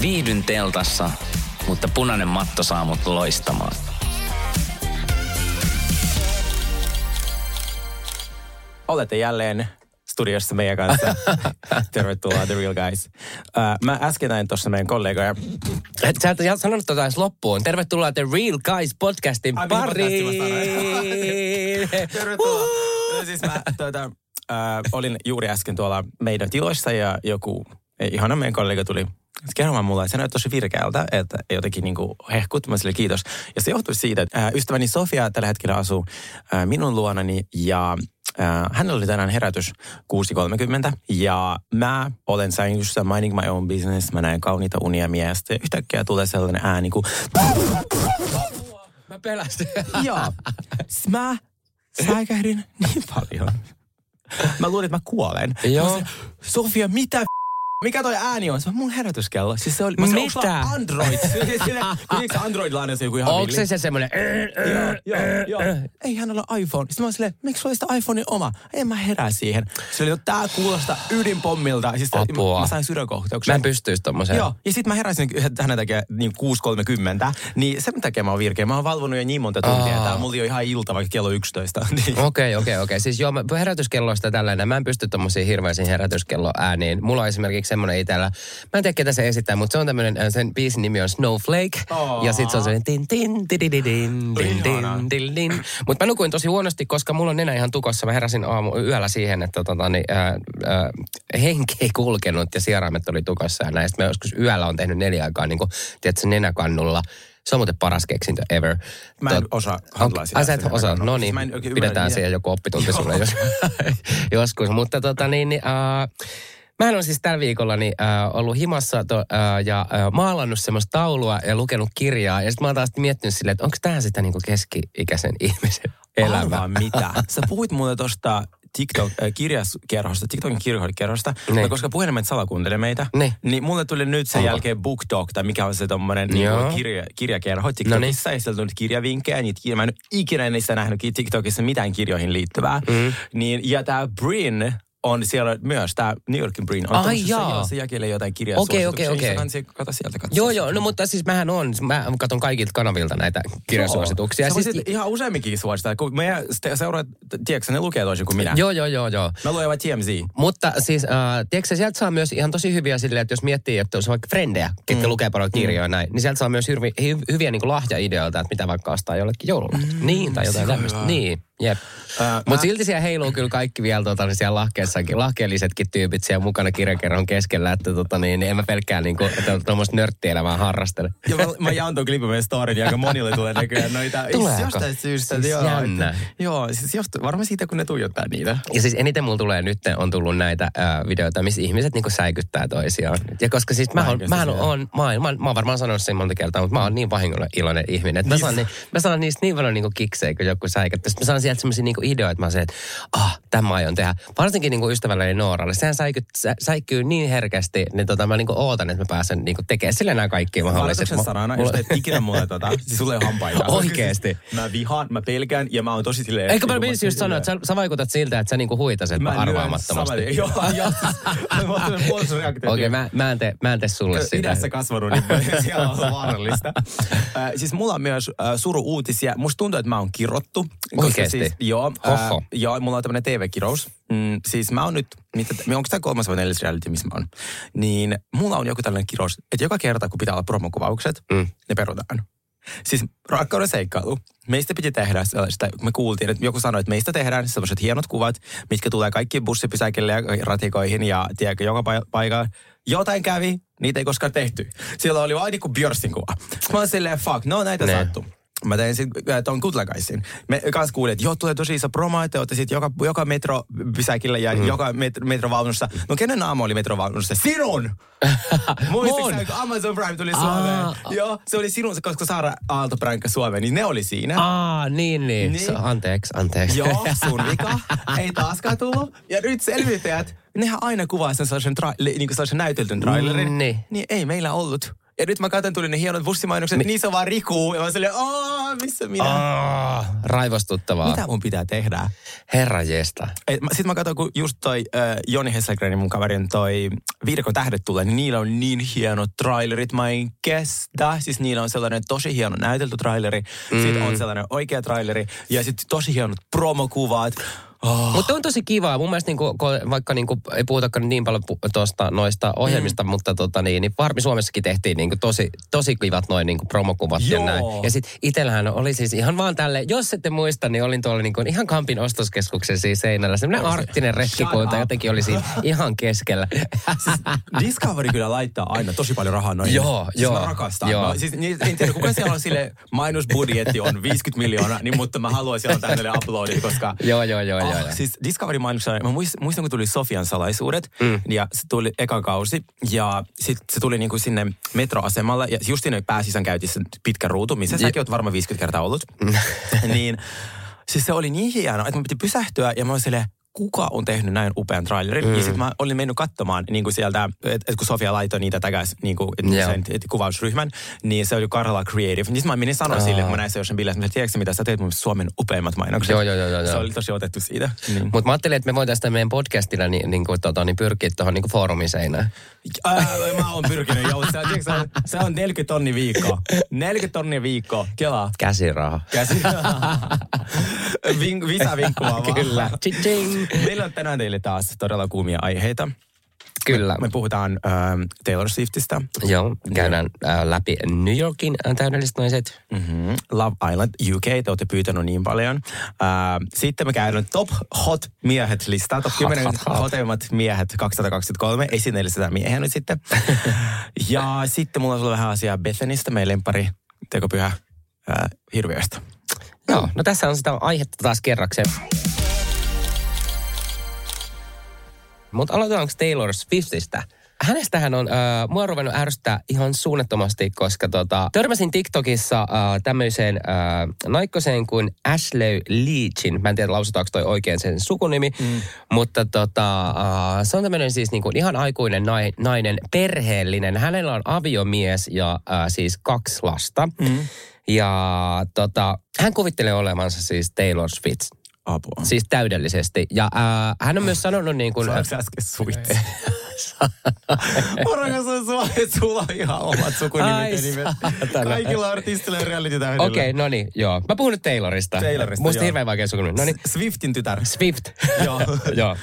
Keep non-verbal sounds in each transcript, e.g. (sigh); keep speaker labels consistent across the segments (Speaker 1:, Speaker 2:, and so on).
Speaker 1: Viihdyn teltassa, mutta punainen matto saa mut loistamaan.
Speaker 2: Olette jälleen studiossa meidän kanssa. (laughs) Tervetuloa The Real Guys. Uh, mä äsken näin tuossa meidän kollegoja.
Speaker 3: Et Sä et ihan sanonut tota edes loppuun. Tervetuloa The Real Guys podcastin
Speaker 2: Ai, mihin
Speaker 3: pariin. (laughs)
Speaker 2: Tervetuloa. No siis mä tuota, uh, olin juuri äsken tuolla meidän tiloissa ja joku ihana meidän kollega tuli kerromaan mulle, että se näyttää tosi virkeältä, että jotenkin niinku hehkut. Mä sille kiitos. Ja se johtui siitä, että ystäväni Sofia tällä hetkellä asuu minun luonani ja hänellä oli tänään herätys 6.30 ja mä olen sängyssä minding my own business. Mä näen kauniita unia miestä ja yhtäkkiä tulee sellainen ääni kuin
Speaker 3: Mä pelästyn.
Speaker 2: Joo. Mä säikähdin niin paljon. Mä luulin, että mä kuolen.
Speaker 3: Joo.
Speaker 2: Mä sanoin, Sofia, mitä mikä toi ääni on? Se on mun herätyskello. Siis se oli, mä sanoin, onks sulla
Speaker 3: Mitä?
Speaker 2: Android. (laughs) Android-lainen se joku ihan
Speaker 3: Onko se se semmoinen...
Speaker 2: Joo. Ei hänellä ole iPhone. Sitten mä oon silleen, miksi sulla oli sitä iPhonein oma? En mä herää siihen. Se oli, tää kuulostaa ydinpommilta. Siis se-
Speaker 3: Apua.
Speaker 2: Mä, mä sain sydänkohtauksen.
Speaker 3: Mä en pystyisi tommoseen.
Speaker 2: Joo, ja sitten mä heräsin hänen takia niin 6.30, niin sen takia mä oon virkeä. Mä oon valvonut jo niin monta tuntia,
Speaker 3: Aa.
Speaker 2: tää mulla oli ihan ilta vaikka kello 11. Niin.
Speaker 3: Okei, okei, okei. Siis joo, mä- herätyskelloista tällainen. Mä en pysty tommosiin hirveisiin herätyskelloääniin. Mulla on esimerkiksi semmoinen itsellä. Mä en tiedä, ketä se esittää, mutta se on tämmöinen, äh, sen biisin nimi on Snowflake.
Speaker 2: Aa.
Speaker 3: Ja sit se on semmoinen tin tin din
Speaker 2: Ihanaa.
Speaker 3: din din din. Mutta mä nukuin tosi huonosti, koska mulla on nenä ihan tukossa. Mä heräsin aamu yöllä siihen, että tota, niin, ää, ää, henki ei kulkenut ja sieraimet oli tukossa. Ja näistä mä joskus yöllä on tehnyt neljä aikaa, niin kuin, tiedätkö, nenäkannulla. Se on muuten paras keksintö ever.
Speaker 2: Mä en
Speaker 3: Tot-
Speaker 2: osaa handlaa
Speaker 3: Ai
Speaker 2: sitä
Speaker 3: sä et
Speaker 2: sen
Speaker 3: osaa, no
Speaker 2: Siis
Speaker 3: niin,
Speaker 2: oikein
Speaker 3: pidetään siihen joku oppitunti sulle jos, (laughs) joskus. Mutta tota niin, niin uh, Mä olen siis tällä viikolla niin, äh, ollut himassa to, äh, ja äh, maalannut semmoista taulua ja lukenut kirjaa. Ja sitten mä oon taas miettinyt silleen, että onko tämä sitä niinku keski-ikäisen (laughs) ihmisen elämä.
Speaker 2: Arvaa mitä. Sä puhuit mulle tosta TikTok, äh, kirjaskerhosta, TikTokin kirjakerhosta,
Speaker 3: Niin.
Speaker 2: niin. koska puhelimet salakuuntelee meitä,
Speaker 3: Niin.
Speaker 2: niin mulle tuli nyt sen
Speaker 3: Onko?
Speaker 2: jälkeen BookTok, tai mikä on se tommonen niin kirja, kirjakerho TikTokissa, ja sieltä tuli kirjavinkkejä, niitä mä en ole ikinä niistä nähnyt TikTokissa mitään kirjoihin liittyvää. Mm. Niin, ja tää Brin on siellä myös, tämä New Yorkin Brin on
Speaker 3: Ai jaa.
Speaker 2: joo, se jakelee jotain kirjaa
Speaker 3: Okei, okei, okei.
Speaker 2: Kato sieltä, kato
Speaker 3: Joo, joo, no mutta siis mähän on, mä katson kaikilta kanavilta näitä kirjasuosituksia.
Speaker 2: Sä
Speaker 3: Siis,
Speaker 2: ihan useamminkin suosittaa, kun meidän ste- seuraat, tiedätkö, ne lukee toisin kuin minä.
Speaker 3: joo, joo, joo, joo.
Speaker 2: Mä luen vain TMZ.
Speaker 3: Mutta siis, äh, tiedätkö, sieltä saa myös ihan tosi hyviä silleen, että jos miettii, että on vaikka frendejä, ketkä mm. lukee paljon kirjoja mm. näin, niin sieltä saa myös hyvi, hy, hyviä niin kuin lahjaideoita, että mitä vaikka ostaa jollekin joululahjaksi. Mm, niin, tai jotain tämmöistä. Niin, jep.
Speaker 2: Äh,
Speaker 3: Mutta
Speaker 2: mä-
Speaker 3: silti siellä heiluu kyllä kaikki vielä tota, niin siellä lahkeessakin, lahkeellisetkin tyypit siellä mukana kirjakerron keskellä, että tota, niin, niin en mä pelkkää niin kuin, että tuommoista nörttielämää harrastele. (laughs)
Speaker 2: Ja mä, mä jaan tuon klipin meidän storin, aika monille tulee näköjään noita.
Speaker 3: Tuleeko?
Speaker 2: Jostain syystä.
Speaker 3: Siis
Speaker 2: joo,
Speaker 3: jännä.
Speaker 2: Että, joo, siis just, varmaan siitä, kun ne tuijottaa niitä.
Speaker 3: Ja siis eniten mulla tulee nyt, on tullut näitä ää, videoita, missä ihmiset niinku säikyttää toisiaan. Ja koska siis mä, on,
Speaker 2: Näinkö
Speaker 3: mä, on, on, mä, oon, mä, mä oon varmaan sanonut sen monta kertaa, mutta mä oon niin vahingolla iloinen ihminen. Että mä, saan, niin, mä saan niistä niin paljon niinku kiksejä, kun joku säikättää. Sitten mä saan sieltä semmoisia niinku ideoita, että mä se, että ah, tämä mä aion tehdä. Varsinkin niinku ystävälleni Nooralle. Sehän säiky, sä, säikkyy niin herkästi, niin tota, mä niinku ootan, että mä pääsen niinku tekemään sille nämä kaikki mahdolliset.
Speaker 2: Valituksen sanana, jos teet ikinä mulle tota, siis (laughs) sulle hampaita.
Speaker 3: Oikeesti?
Speaker 2: Mä vihaan, mä pelkään, ja mä oon tosi silleen...
Speaker 3: Eikö mä menisin just sanoa, että sä, sä vaikutat siltä, että sä niinku huitaset
Speaker 2: Mä
Speaker 3: arvaamattomasti.
Speaker 2: Joo, joo. (laughs) Mä.
Speaker 3: Okei, mä, mä, en tee, mä en tee sulle sitä.
Speaker 2: idässä kasvanut, niin (laughs) siellä on vaarallista. Siis mulla on myös suru-uutisia. Musta tuntuu, että mä oon kirottu.
Speaker 3: Oikeesti?
Speaker 2: Siis, joo, äh, joo, mulla on tämmönen TV-kirous. Mm, siis mä oon nyt, mitä, onko tämä kolmas vai neljäs reality, missä mä oon? Niin mulla on joku tällainen kirous, että joka kerta, kun pitää olla promokuvaukset,
Speaker 3: Mm.
Speaker 2: ne perutaan. Siis rakkauden seikkailu. Meistä piti tehdä sellaista, me kuultiin, että joku sanoi, että meistä tehdään sellaiset hienot kuvat, mitkä tulee kaikkiin bussipysäkille ja ratikoihin ja tiedätkö, joka pa- paikkaan. Jotain kävi, niitä ei koskaan tehty. Siellä oli vain niin kuin Björsin kuva. Mä oon silleen, fuck, no näitä
Speaker 3: Ne.
Speaker 2: sattuu. Mä tein sitten äh, ton Kutlakaisin. Me kans kuulin, että joo, tulee tosi iso promo, että olette sit joka, joka metropysäkillä ja mm. joka met, metrovaunussa. No kenen naama oli metrovaunussa? Sinun! (laughs) Muistatko kun Amazon Prime tuli Suomeen? Joo, se oli sinun, koska Saara Aalto pränkkä Suomeen, niin ne oli siinä.
Speaker 3: Aa, niin, niin.
Speaker 2: Niin.
Speaker 3: So, anteeksi, anteeksi.
Speaker 2: Joo, (laughs) sun vika. Ei taaskaan tullut. Ja nyt selvittäjät, nehän aina kuvaa sen sellaisen, tra- niin sellaisen näyteltyn trailerin.
Speaker 3: Mm, niin.
Speaker 2: Niin ei meillä ollut. Ja nyt mä katson, tuli ne hienot bussimainokset, niin. on vaan Riku. Ja mä silleen, aah, missä minä?
Speaker 3: Aa, raivostuttavaa.
Speaker 2: Mitä mun pitää tehdä?
Speaker 3: Herra jesta.
Speaker 2: Sitten mä katsoin, kun just toi äh, Joni Hesselgrenin mun kaverin toi Viidakon tähdet tulee, niin niillä on niin hienot trailerit. Mä en kestä. Siis niillä on sellainen tosi hieno näytelty traileri. Mm. Sitten on sellainen oikea traileri. Ja sitten tosi hienot promokuvat. Oh.
Speaker 3: Mutta on tosi kivaa. Mun mielestä niinku, vaikka niinku, ei puhutakaan niin paljon pu- tosta, noista ohjelmista, mm. mutta tota, niin, niin varmi Suomessakin tehtiin niinku, tosi, tosi kivat noin niinku, promokuvat ja
Speaker 2: Joo.
Speaker 3: näin. Ja sitten itsellähän oli siis ihan vaan tälle, jos ette muista, niin olin tuolla niinku, ihan Kampin ostoskeskuksen siis seinällä. Semmoinen arktinen retkikuunta jotenkin oli siinä (laughs) ihan keskellä.
Speaker 2: Siis Discovery kyllä laittaa aina tosi paljon rahaa noihin.
Speaker 3: Joo,
Speaker 2: siis
Speaker 3: joo,
Speaker 2: Mä rakastan.
Speaker 3: joo.
Speaker 2: Mä, siis, niin, en tiedä, kuka siellä on sille mainosbudjetti on 50 miljoonaa, niin, mutta mä haluaisin antaa hänelle uploadit, koska...
Speaker 3: joo, joo, joo, joo, joo.
Speaker 2: siis Discovery mainoksia, mä muistan, muistan, kun tuli Sofian salaisuudet, mm. ja se tuli eka kausi, ja sitten se tuli niinku sinne metroasemalle, ja just siinä pääsisän käytiin pitkä ruutu, missä säkin oot varmaan 50 kertaa ollut. (laughs) niin, siis se oli niin hieno, että mun piti pysähtyä, ja mä olin silleen, kuka on tehnyt näin upean trailerin. Mm. Ja sitten mä olin mennyt katsomaan niin kuin sieltä, että et kun Sofia laitoi niitä takas niin kuin, et,
Speaker 3: Joo.
Speaker 2: sen et, kuvausryhmän, niin se oli Karla Creative. Niin mä menin sanoa sille, kun mä näin se jossain bileissä, että tiedätkö mitä sä teet mun Suomen upeimmat mainokset.
Speaker 3: Joo, joo, joo, joo,
Speaker 2: Se oli tosi otettu siitä. Niin.
Speaker 3: Mutta mä ajattelin, että me voitaisiin tämän meidän podcastilla niin, niin, kuin, tota, niin pyrkiä tuohon niin foorumin seinään.
Speaker 2: Ää, mä oon pyrkinyt, joo. Se, tiedätkö, se, on 40 tonni viikko. 40 tonnia viikko. Kelaa.
Speaker 3: Käsiraha.
Speaker 2: Käsi. Vink, visa vinkkua vaan.
Speaker 3: Kyllä. Ching.
Speaker 2: Meillä on tänään teille taas todella kuumia aiheita.
Speaker 3: Kyllä.
Speaker 2: Me puhutaan ähm, Taylor Swiftistä,
Speaker 3: Joo, käydään äh, läpi New Yorkin äh, täydelliset naiset.
Speaker 2: mm-hmm. Love Island UK, te olette pyytänyt niin paljon. Äh, sitten me käydään Top Hot Miehet listaa, Top 10
Speaker 3: hot, hot.
Speaker 2: hotemmat miehet 2023. Esine sitä miehiä nyt sitten. (laughs) ja sitten mulla on sulla vähän asiaa Bethanista, meidän lempari tekopyhä äh, hirviöstä.
Speaker 3: Joo, no tässä on sitä aihetta taas kerrakseen. Mutta aloitetaanko Taylor Swiftistä? Hänestähän on, äh, mua on ruvennut ärsyttää ihan suunnattomasti, koska tota, törmäsin TikTokissa äh, tämmöiseen äh, naikkoseen kuin Ashley Leachin. Mä en tiedä, lausutaanko toi oikein sen sukunimi, mm. mutta tota, äh, se on tämmöinen siis niinku ihan aikuinen nai, nainen, perheellinen. Hänellä on aviomies ja äh, siis kaksi lasta. Mm. Ja tota, hän kuvittelee olevansa siis Taylor Swift.
Speaker 2: Apua.
Speaker 3: Siis täydellisesti. Ja äh, hän on myös sanonut niin kuin...
Speaker 2: Sä äsken se (laughs) on sua, että (laughs) sulla on ihan omat
Speaker 3: saatana.
Speaker 2: Kaikilla artisteilla ja reality tähdillä.
Speaker 3: Okei, okay, no niin, joo. Mä puhun nyt Taylorista.
Speaker 2: Taylorista,
Speaker 3: Musta
Speaker 2: joo.
Speaker 3: hirveän vaikea sukunimi. No niin,
Speaker 2: Swiftin tytär.
Speaker 3: Swift. (laughs)
Speaker 2: Joo.
Speaker 3: joo.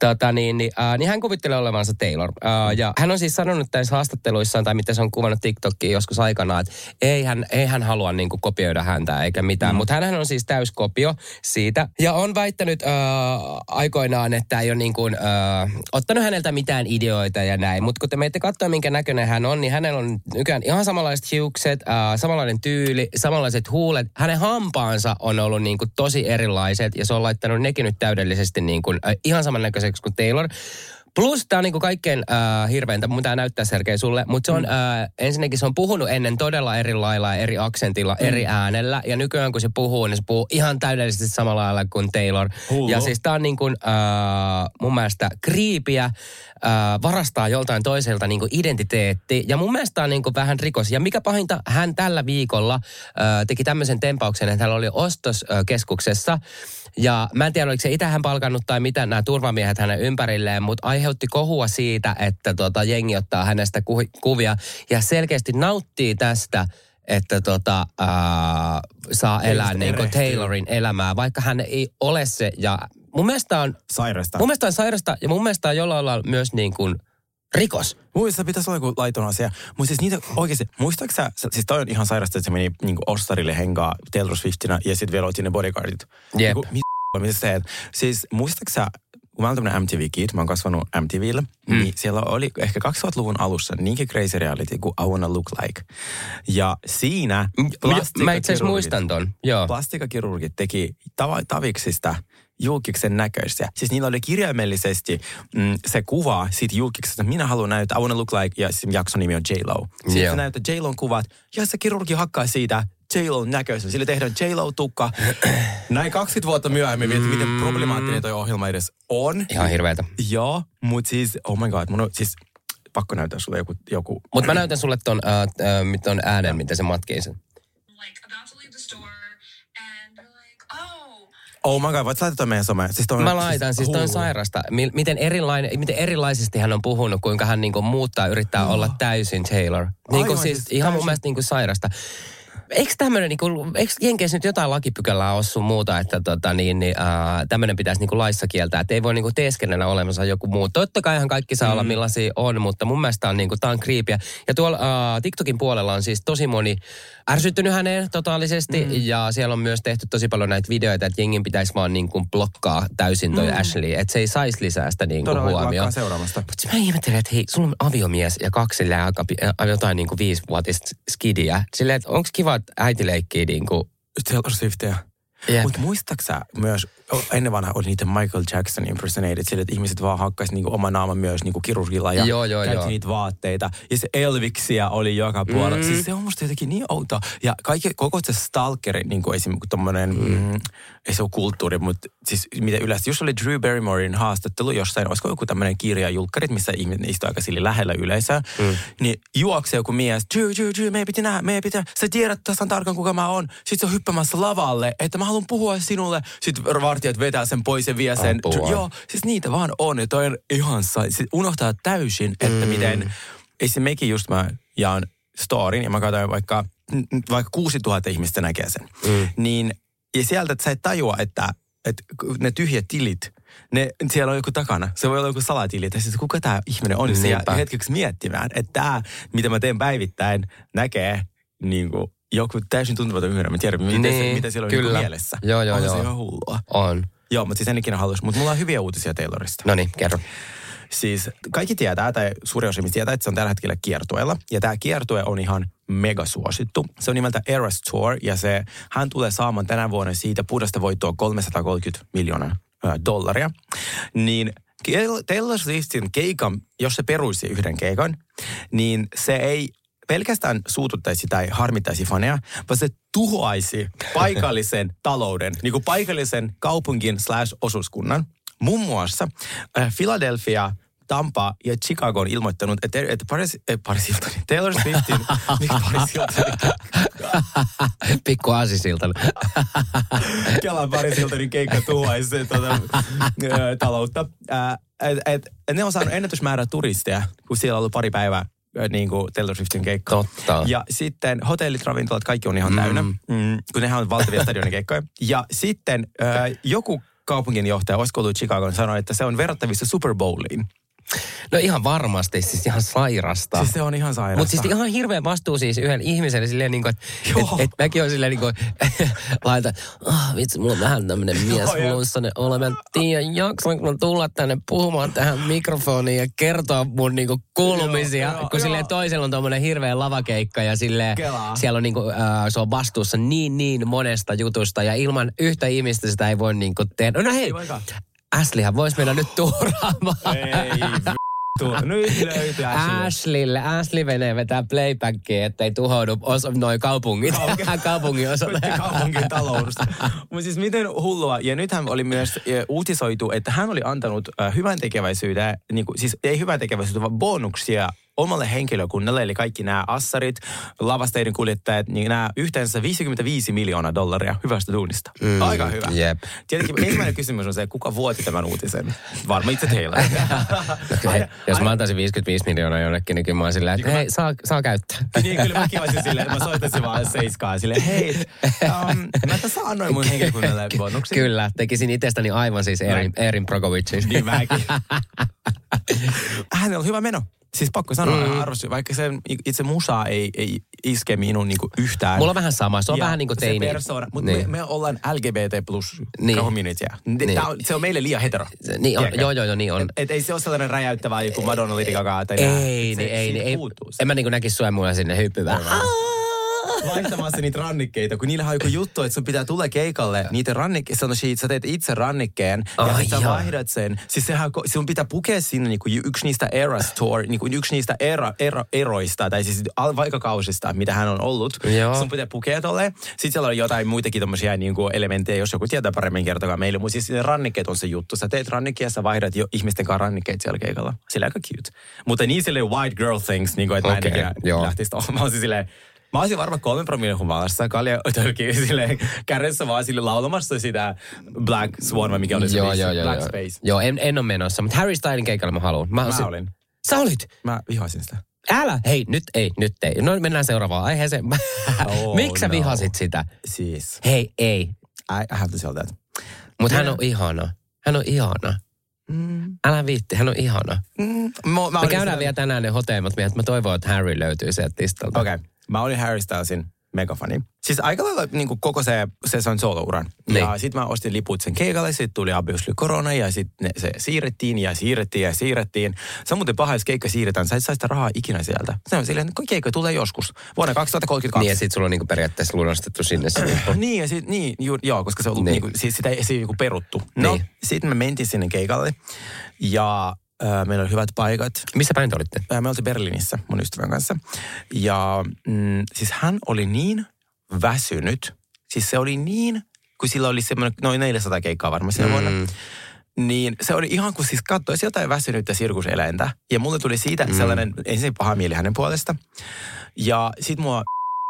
Speaker 3: Tota, niin, niin, äh, niin hän kuvittelee olevansa Taylor. Äh, ja hän on siis sanonut näissä haastatteluissaan, tai mitä se on kuvannut TikTokiin joskus aikanaan, että ei hän, ei hän halua niin kuin, kopioida häntä eikä mitään. Mm. Mutta hän on siis täyskopio siitä. Ja on väittänyt äh, aikoinaan, että ei ole niin kuin, äh, ottanut häneltä mitään ideoita ja näin. Mutta kun te menette katsoa, minkä näköinen hän on, niin hänellä on nykyään ihan samanlaiset hiukset, äh, samanlainen tyyli, samanlaiset huulet. Hänen hampaansa on ollut niin kuin, tosi erilaiset ja se on laittanut nekin nyt täydellisesti niin kuin, äh, ihan samannäköiseksi kuin Taylor. Plus tämä on niinku kaikkein äh, hirveintä, mun tää näyttää Sergei sulle, mutta se on äh, ensinnäkin se on puhunut ennen todella eri lailla ja eri aksentilla, mm. eri äänellä. Ja nykyään kun se puhuu, niin se puhuu ihan täydellisesti samalla lailla kuin Taylor.
Speaker 2: Hullu.
Speaker 3: Ja siis tää on niin kuin, äh, mun mielestä kriipiä, äh, varastaa joltain toiselta niin kuin identiteetti. Ja mun mielestä tää on niin kuin vähän rikos. Ja mikä pahinta, hän tällä viikolla äh, teki tämmöisen tempauksen, että hän oli ostoskeskuksessa. Ja mä en tiedä, oliko se itse hän palkannut tai mitä nämä turvamiehet hänen ympärilleen, mutta aiheutti kohua siitä, että tota, jengi ottaa hänestä ku- kuvia ja selkeästi nauttii tästä, että tota, ää, saa elää
Speaker 2: Just
Speaker 3: niin kuin. Taylorin elämää, vaikka hän ei ole se. Ja mun mielestä on,
Speaker 2: Sairasta.
Speaker 3: mun mielestä on sairasta ja mun mielestä on jollain lailla myös niin kuin rikos.
Speaker 2: Mielestä pitäisi olla joku laiton asia. Mutta siis niitä oikeasti, muistatko sä, sä- siis toi on ihan sairasta, että se meni niinku ostarille hengaa Taylor Swiftina ja sitten vielä otti ne bodyguardit.
Speaker 3: Jep.
Speaker 2: Niinku, mit, mitä sä teet? Siis muistatko sä, kun mä olen tämmönen MTV-kid, mä oon kasvanut MTVllä, mm. niin siellä oli ehkä 2000-luvun alussa niinkin crazy reality kuin I Wanna Look Like. Ja siinä
Speaker 3: Mä itse muistan ton, joo.
Speaker 2: Plastikakirurgit teki tav- taviksista julkiksen näköisiä. Siis niillä oli kirjaimellisesti mm, se kuva siitä julkiksesta, minä haluan näyttää, I wanna look like, ja jakson nimi on J-Lo.
Speaker 3: Joo.
Speaker 2: se näyttää J-Lon kuvat, ja se kirurgi hakkaa siitä J-Lo näköisen. Sille tehdään J-Lo-tukka. (clears throat) Näin 20 vuotta myöhemmin, mietin, miten problemaattinen toi ohjelma edes on.
Speaker 3: Ihan hirveetä.
Speaker 2: Joo, mutta siis, oh my god, mun on siis pakko näyttää sulle joku, joku
Speaker 3: Mutta mä näytän sulle ton, äh, äh, ton äänen, miten se matkii sen.
Speaker 4: like about to leave the store and they're like, oh,
Speaker 2: Oh my god, voit laittaa meidän someen. Siis toi
Speaker 3: Mä laitan, siis toi on sairasta. Mi- Miten, erilainen, miten erilaisesti hän on puhunut, kuinka hän niinku muuttaa, yrittää olla täysin Taylor. Niinku
Speaker 2: Aivan,
Speaker 3: siis,
Speaker 2: siis
Speaker 3: ihan mun
Speaker 2: täysin.
Speaker 3: mielestä niinku sairasta. Eikö tämmöinen, niinku, eikö Jenkeissä nyt jotain lakipykälää ole sun muuta, että tota, niin, niin, äh, tämmöinen pitäisi niinku laissa kieltää, että ei voi niinku teeskennellä olemassa joku muu. Totta kai ihan kaikki saa olla
Speaker 2: Mm.
Speaker 3: millaisia on, mutta mun mielestä on, niinku, tää on kriipiä. Ja tuolla äh, TikTokin puolella on siis tosi moni ärsyttynyt häneen totaalisesti mm. ja siellä on myös tehty tosi paljon näitä videoita, että jengin pitäisi vaan niinku blokkaa täysin toi mm. Ashley, että se ei saisi lisää sitä niinku
Speaker 2: Todella
Speaker 3: huomioon.
Speaker 2: seuraamasta.
Speaker 3: Mutta mä ihmettelen, että hei, sulla on aviomies ja kaksi silleen aika, pi- äh, jotain niinku viisivuotista skidiä. Silleen, että onko kiva, että äiti leikkii niinku...
Speaker 2: Taylor Swiftia. Mutta muistaaksä myös, ennen vanha oli niitä Michael Jackson impersonated, sille, että ihmiset vaan hakkaisi niinku oma naama myös niinku kirurgilla ja
Speaker 3: Joo, joo,
Speaker 2: käytti
Speaker 3: joo.
Speaker 2: niitä vaatteita. Ja se Elviksiä oli joka puolella. Mm. Siis se on musta jotenkin niin outoa. Ja kaikki, koko se stalkeri, niin kuin esimerkiksi tommonen, mm. mm, ei se ole kulttuuri, mutta siis mitä yleensä, just oli Drew Barrymorein haastattelu jossain, olisiko joku tämmöinen kirja julkkarit, missä ihmiset istuu aika sille lähellä yleisöä, mm. niin juoksee joku mies, Drew, Drew, Drew, meidän pitää nähdä, meidän pitää, sä tiedät tasan tarkkaan kuka mä oon. Sitten se on hyppämässä lavalle, että mä haluan puhua sinulle. Sitten vartijat vetää sen pois ja vie sen.
Speaker 3: Apua.
Speaker 2: Joo, siis niitä vaan on. Ja toi on ihan siis unohtaa täysin, että mm. miten, esimerkiksi just mä jaan storin ja mä katsoin vaikka, vaikka 6000 ihmistä näkee sen. Mm. Niin, ja sieltä että sä et tajua, että, että ne tyhjät tilit, ne, siellä on joku takana. Se voi olla joku salatili, että siis kuka tämä ihminen on. Se jää hetkeksi miettimään, että tämä, mitä mä teen päivittäin, näkee niin kuin, joku täysin tuntematon yhden. Mä tiedän, mitä,
Speaker 3: Niin,
Speaker 2: se, mitä siellä on
Speaker 3: kyllä.
Speaker 2: niin mielessä.
Speaker 3: Joo, joo,
Speaker 2: on
Speaker 3: joo.
Speaker 2: se ihan hullua.
Speaker 3: On.
Speaker 2: Joo, mutta siis en ikinä halus. Mutta mulla on hyviä uutisia Taylorista.
Speaker 3: No niin, kerro.
Speaker 2: Siis kaikki tietää, tai suuri osa tietää, että se on tällä hetkellä kiertueella. Ja tämä kiertue on ihan mega suosittu. Se on nimeltä Eras Tour, ja se, hän tulee saamaan tänä vuonna siitä puhdasta voittoa 330 miljoonaa dollaria. Niin Taylor Swiftin keikan, jos se peruisi yhden keikan, niin se ei pelkästään suututtaisi tai harmittaisi faneja, vaan se tuhoaisi paikallisen (laughs) talouden, niin kuin paikallisen kaupungin slash osuuskunnan. Muun muassa äh, Philadelphia, Tampa ja Chicago on ilmoittanut, että, että Paris, äh, Paris Hiltonin, Taylor Swiftin, (laughs) Paris Hiltonin,
Speaker 3: Pikku aasisilta. (laughs)
Speaker 2: Kelan Paris Hiltonin keikka tuhoaisi tuota, taloutta. Äh, et, et, ne on saanut ennätysmäärä turisteja, kun siellä on ollut pari päivää niin kuin Taylor Swiftin keikka.
Speaker 3: Totta.
Speaker 2: Ja sitten hotellit, ravintolat, kaikki on ihan
Speaker 3: Mm.
Speaker 2: täynnä, mm, kun nehän on valtavia stadionin keikkoja. Ja sitten ö, joku kaupunginjohtaja, olisiko ollut Chicagon, sanoi, että se on verrattavissa Super Bowliin.
Speaker 3: No ihan varmasti, siis ihan sairasta.
Speaker 2: Siis se on ihan sairasta.
Speaker 3: Mutta siis ihan hirveä vastuu siis yhden ihmiselle silleen niin kuin, että et, et mäkin on silleen (laughs) niin kuin, laita, ah vitsi, mulla on vähän tämmönen mies flunssainen olo. Mä en tiedä, jaksanko mä tulla tänne puhumaan tähän mikrofoniin ja kertoa mun niin kuin kuulumisia.
Speaker 2: Joo, joo,
Speaker 3: kun silleen
Speaker 2: joo.
Speaker 3: toisella on tommonen hirveä lavakeikka ja silleen,
Speaker 2: Kelaa.
Speaker 3: siellä on niin kuin, äh, se on vastuussa niin niin monesta jutusta ja ilman yhtä ihmistä sitä ei voi niin kuin tehdä. No hei,
Speaker 2: Ei voikaan.
Speaker 3: Ashleyhän voisi mennä nyt tuuraamaan.
Speaker 2: Ei vittu. Nyt löytyy Ashley.
Speaker 3: Ashleylle. Ashley menee vetää playbackia, ettei tuhoudu os, noi kaupungit. (laughs) kaupungin osalle.
Speaker 2: kaupungin taloudesta. (laughs) Mutta siis miten hullua. Ja nythän oli myös eh, uutisoitu, että hän oli antanut hyvän tekeväisyyteen, niin kuin, siis ei hyvän tekeväisyyteen, vaan bonuksia omalle henkilökunnalle, eli kaikki nämä assarit, lavasteiden kuljettajat, niin nämä yhteensä 55 miljoonaa dollaria hyvästä duunista. Mm, Aika hyvä.
Speaker 3: jep.
Speaker 2: Tietenkin ensimmäinen kysymys on se, kuka vuoti tämän uutisen? Varmaan itse
Speaker 3: hei, (laughs) jos mä antaisin 55 miljoonaa jonnekin, niin kyllä mä oon silleen, että hei, saa, saa käyttää. (laughs)
Speaker 2: Niin, kyllä mäkin olisin silleen, että mä soittaisin vaan seiskaan silleen, hei, um, mä tässä annoin mun henkilökunnalle (laughs) bonuksia.
Speaker 3: Kyllä, tekisin itsestäni aivan siis Erin, Erin Progovicin.
Speaker 2: Niin mäkin. Hänellä on hyvä meno. Siis pakko sanoa, mm. arvostin, vaikka se itse musa ei, ei iske minun niinku yhtään.
Speaker 3: Mulla on vähän sama. Se on
Speaker 2: Ja
Speaker 3: vähän niin kuin teini.
Speaker 2: Se persona, mutta
Speaker 3: Niin.
Speaker 2: me, me, ollaan LGBT plus
Speaker 3: Niin.
Speaker 2: communityä. Niin. On, se on meille liian hetero.
Speaker 3: Niin on,
Speaker 2: Tiedätkö?
Speaker 3: joo, joo, joo, niin on.
Speaker 2: Et, et ei se ole sellainen räjäyttävä joku Madonna Lady Gaga.
Speaker 3: Ei,
Speaker 2: se,
Speaker 3: niin, ei, niin, ei.
Speaker 2: se.
Speaker 3: En mä niin näkisi sua ja mulla sinne hyppyvää.
Speaker 2: Vaihtamassa niitä rannikkeita, kun niillä on joku juttu, että sun pitää tulla keikalle niiden rannikkeita, sano siitä, sä teet itse rannikkeen ja sit sä vaihdat sen. Siis sehän, sun pitää pukea sinne niinku yksi niistä Eras Tour, niinku yksi niistä era, era, eroista, tai siis vaikakausista, mitä hän on ollut.
Speaker 3: Joo.
Speaker 2: Sun pitää pukea tolle. Sitten siellä on jotain muitakin tommosia niinku elementtejä, jos joku tietää paremmin, kertokaa meille. Mutta siis rannikkeet on se juttu. Sä teet rannikkeja ja sä vaihdat jo ihmisten kanssa rannikkeet siellä keikalla. Sillä aika cute. Mutta niin silleen white girl things, niinku, että mä en lähtisi tuohon. Mä olisin silleen, Mä olisin varmaan kolmen promille humalassa. Kalja (laughs) tölki silleen kädessä vaan sille laulamassa sitä Black Swan, vai mikä oli se
Speaker 3: joo,
Speaker 2: biisi?
Speaker 3: joo, joo,
Speaker 2: Black
Speaker 3: joo.
Speaker 2: Space.
Speaker 3: Joo, en, en ole menossa, mutta Harry Stylin keikalla mä haluan. Mä,
Speaker 2: Mä olin.
Speaker 3: Sä olit?
Speaker 2: Mä vihasin sitä.
Speaker 3: Älä, hei, nyt ei, nyt ei. No mennään seuraavaan aiheeseen. (laughs)
Speaker 2: Oh,
Speaker 3: Miksi sä
Speaker 2: no.
Speaker 3: vihasit sitä?
Speaker 2: Siis,
Speaker 3: Hei, ei.
Speaker 2: I, have to tell that.
Speaker 3: Mutta hän on ihana. Hän on ihana.
Speaker 2: Mm,
Speaker 3: Älä viitti, hän on ihana.
Speaker 2: mm, mä, mä
Speaker 3: Me käydään
Speaker 2: siellä-
Speaker 3: vielä tänään ne hoteimmat miehet. Mä toivon, että Harry löytyy sieltä listalta.
Speaker 2: Okei. Okay. Mä olin Harry Stylesin megafani. Siis aika lailla niin kuin koko se, se, on solo-uran.
Speaker 3: Niin.
Speaker 2: Ja sitten mä ostin liput sen keikalle, sitten tuli obviously korona ja sitten se siirrettiin ja siirrettiin ja siirrettiin. Se on muuten paha, jos keikka siirretään. Sä et saa sitä rahaa ikinä sieltä. Se on silleen, että keikka tulee joskus. Vuonna 2032.
Speaker 3: Niin ja sit sulla on niinku periaatteessa lunastettu sinne se lippu. (clears throat)
Speaker 2: Niin, ja sit, niin ju, joo, koska se on
Speaker 3: Niin.
Speaker 2: niin. niinku, siis sitä ei, niinku peruttu. No,
Speaker 3: Niin.
Speaker 2: sitten me mentiin sinne keikalle ja meillä oli hyvät paikat.
Speaker 3: Missä päin te olitte?
Speaker 2: Me oltiin Berliinissä mun ystävän kanssa. Ja mm, siis hän oli niin väsynyt. Siis se oli niin, kun sillä oli semmoinen noin 400 keikkaa varmaan siinä vuonna.
Speaker 3: Mm.
Speaker 2: Niin se oli ihan kuin siis katsoisi jotain väsynyttä sirkuseläintä. Ja mulle tuli siitä mm. sellainen ensin paha mieli hänen puolesta. Ja sit mua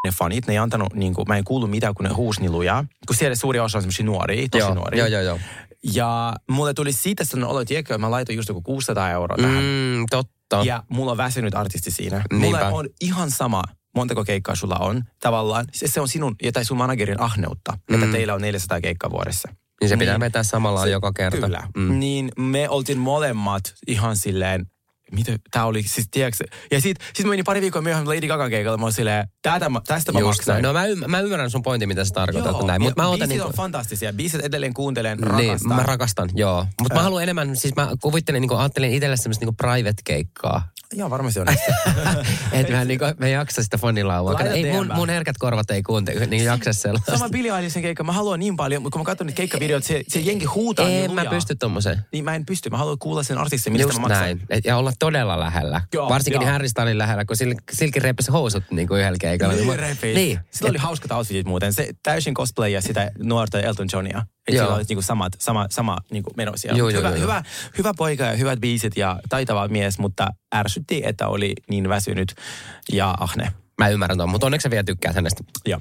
Speaker 2: ne fanit, ne ei antanut, niin kuin, mä en kuulu mitään, kun ne huusi niin lujaa. Kun siellä suuri osa on semmoisia nuoria, tosi
Speaker 3: Joo,
Speaker 2: nuoria.
Speaker 3: joo, joo, joo.
Speaker 2: Ja mulle tuli siitä sellainen olo, että mä laitoin just joku 600 euroa tähän.
Speaker 3: Mm, totta.
Speaker 2: Ja mulla on väsynyt artisti siinä.
Speaker 3: Niinpä.
Speaker 2: Mulla on ihan sama, montako keikkaa sulla on. Tavallaan se, se on sinun ja tai sun managerin ahneutta, mm. että teillä on 400 keikkaa vuodessa.
Speaker 3: Niin se pitää
Speaker 2: Niin.
Speaker 3: vetää samalla
Speaker 2: Se-
Speaker 3: joka kerta.
Speaker 2: Kyllä.
Speaker 3: Mm.
Speaker 2: Niin me oltiin molemmat ihan silleen, mitä tää oli, siis tiedätkö, ja sit, sit mä menin pari viikkoa myöhemmin Lady Gaga keikalle, mä olin silleen, tätä, mä- tästä mä
Speaker 3: Just
Speaker 2: maksan.
Speaker 3: näin. No mä, ymm- mä ymmärrän sun pointin, mitä sä tarkoitat
Speaker 2: Joo,
Speaker 3: näin. Mutta mä
Speaker 2: ja
Speaker 3: otan
Speaker 2: biisit
Speaker 3: niinku...
Speaker 2: on fantastisia, biisit edelleen kuuntelen,
Speaker 3: Niin,
Speaker 2: rakastan.
Speaker 3: mä rakastan, joo. Mutta mä haluan enemmän, siis mä kuvittelin, niin ajattelin itselle semmoista niin private-keikkaa.
Speaker 2: Joo, varmasti on. (laughs)
Speaker 3: Että mä, niin mä jaksa sitä fonilaulua.
Speaker 2: Laita
Speaker 3: Ei, mun, mun herkät korvat ei kuuntele, niin jaksa sellaista.
Speaker 2: Sama Billie Eilishin keikka, mä haluan niin paljon, mutta kun mä katson niitä keikkavideoita, se, se jengi huutaa niin
Speaker 3: En mä
Speaker 2: lujaa.
Speaker 3: pysty tommoseen.
Speaker 2: Niin mä en pysty, mä haluan kuulla sen artistin, mistä
Speaker 3: Just
Speaker 2: mä maksan.
Speaker 3: näin. Et, ja olla todella lähellä.
Speaker 2: Joo,
Speaker 3: Varsinkin
Speaker 2: joo.
Speaker 3: Harry Stylin lähellä, kun sil, silkin reipesi housut niin kuin yhdellä keikalla.
Speaker 2: Niin, repis.
Speaker 3: Niin.
Speaker 2: Sillä oli hauskat outfitit muuten. Se täysin cosplaya sitä nuorta Elton Johnia. Että sillä oli niinku samat, sama, sama niinku meno siellä.
Speaker 3: Joo, joo,
Speaker 2: hyvä,
Speaker 3: joo,
Speaker 2: hyvä, hyvä poika ja hyvät biisit ja taitava mies, mutta ärsytti, että oli niin väsynyt ja ahne.
Speaker 3: Mä ymmärrän tuon, mutta onneksi sä vielä tykkää hänestä.
Speaker 2: Joo.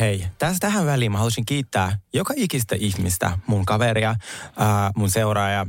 Speaker 2: Hei, tässä tähän väliin mä haluaisin kiittää joka ikistä ihmistä, mun kaveria, ää, mun seuraaja.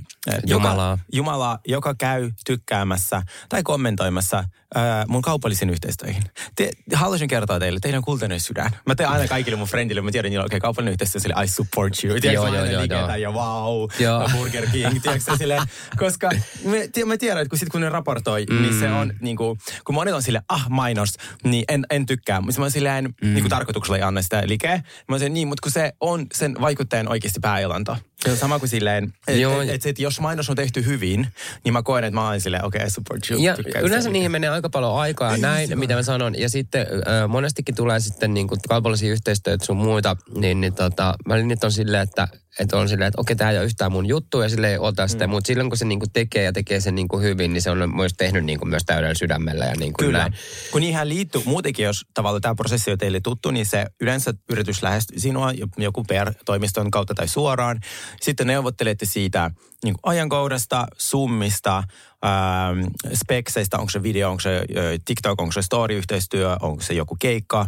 Speaker 3: Jumalaa.
Speaker 2: Joka, Jumalaa, joka käy tykkäämässä tai kommentoimassa ää, mun kaupallisiin yhteistyöihin. Te, haluaisin kertoa teille, teidän kultainen sydän. Mä teen aina kaikille mun friendille, mä tiedän, niillä okay, kaupallinen yhteistyö, sille I support you. Tiedätkö,
Speaker 3: Joo, joo, joo, joo.
Speaker 2: ja wow,
Speaker 3: Joo.
Speaker 2: Burger King, tiedätkö, sille, koska me, mä tiedän, että kun, sit, kun ne raportoi, mm. niin se on, niin kuin, kun monet on sille ah, mainos, niin en, en tykkää. Mutta mä oon silleen, mm. niin kuin tarkoituksella ei anna sitä likeä. Mä oon niin, mutta kun se on sen vaikuttajan oikeasti pääelanto. Se on sama kuin silleen, että et, et, et, jos mainos on tehty hyvin, niin mä koen, että mä olen silleen, okei, okay, super chill.
Speaker 3: Ja yleensä niihin menee aika paljon aikaa,
Speaker 2: Ei
Speaker 3: näin, mitä mä sanon. Ja sitten äh, monestikin tulee sitten niin kuin kaupallisia yhteistyötä sun muita, niin, niin tota, välillä nyt on silleen, että, että on silleen, että okei, tämä ei ole yhtään mun juttu ja sille ei ota sitä,
Speaker 2: Mm.
Speaker 3: mutta silloin kun se niin kuin tekee ja tekee sen niin kuin hyvin, niin se on myös tehnyt niin kuin myös täydellä sydämellä ja niin kuin
Speaker 2: Kyllä.
Speaker 3: näin.
Speaker 2: Kun niihin liittyy, muutenkin jos tavallaan tämä prosessi on teille tuttu, niin se yleensä yritys lähestyy sinua jo- joku PR-toimiston kautta tai suoraan. Sitten neuvottelette siitä niin ajankohdasta, summista, ähm, spekseistä, onko se video, onko se TikTok, onko se story-yhteistyö, onko se joku keikka,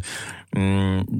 Speaker 2: mm,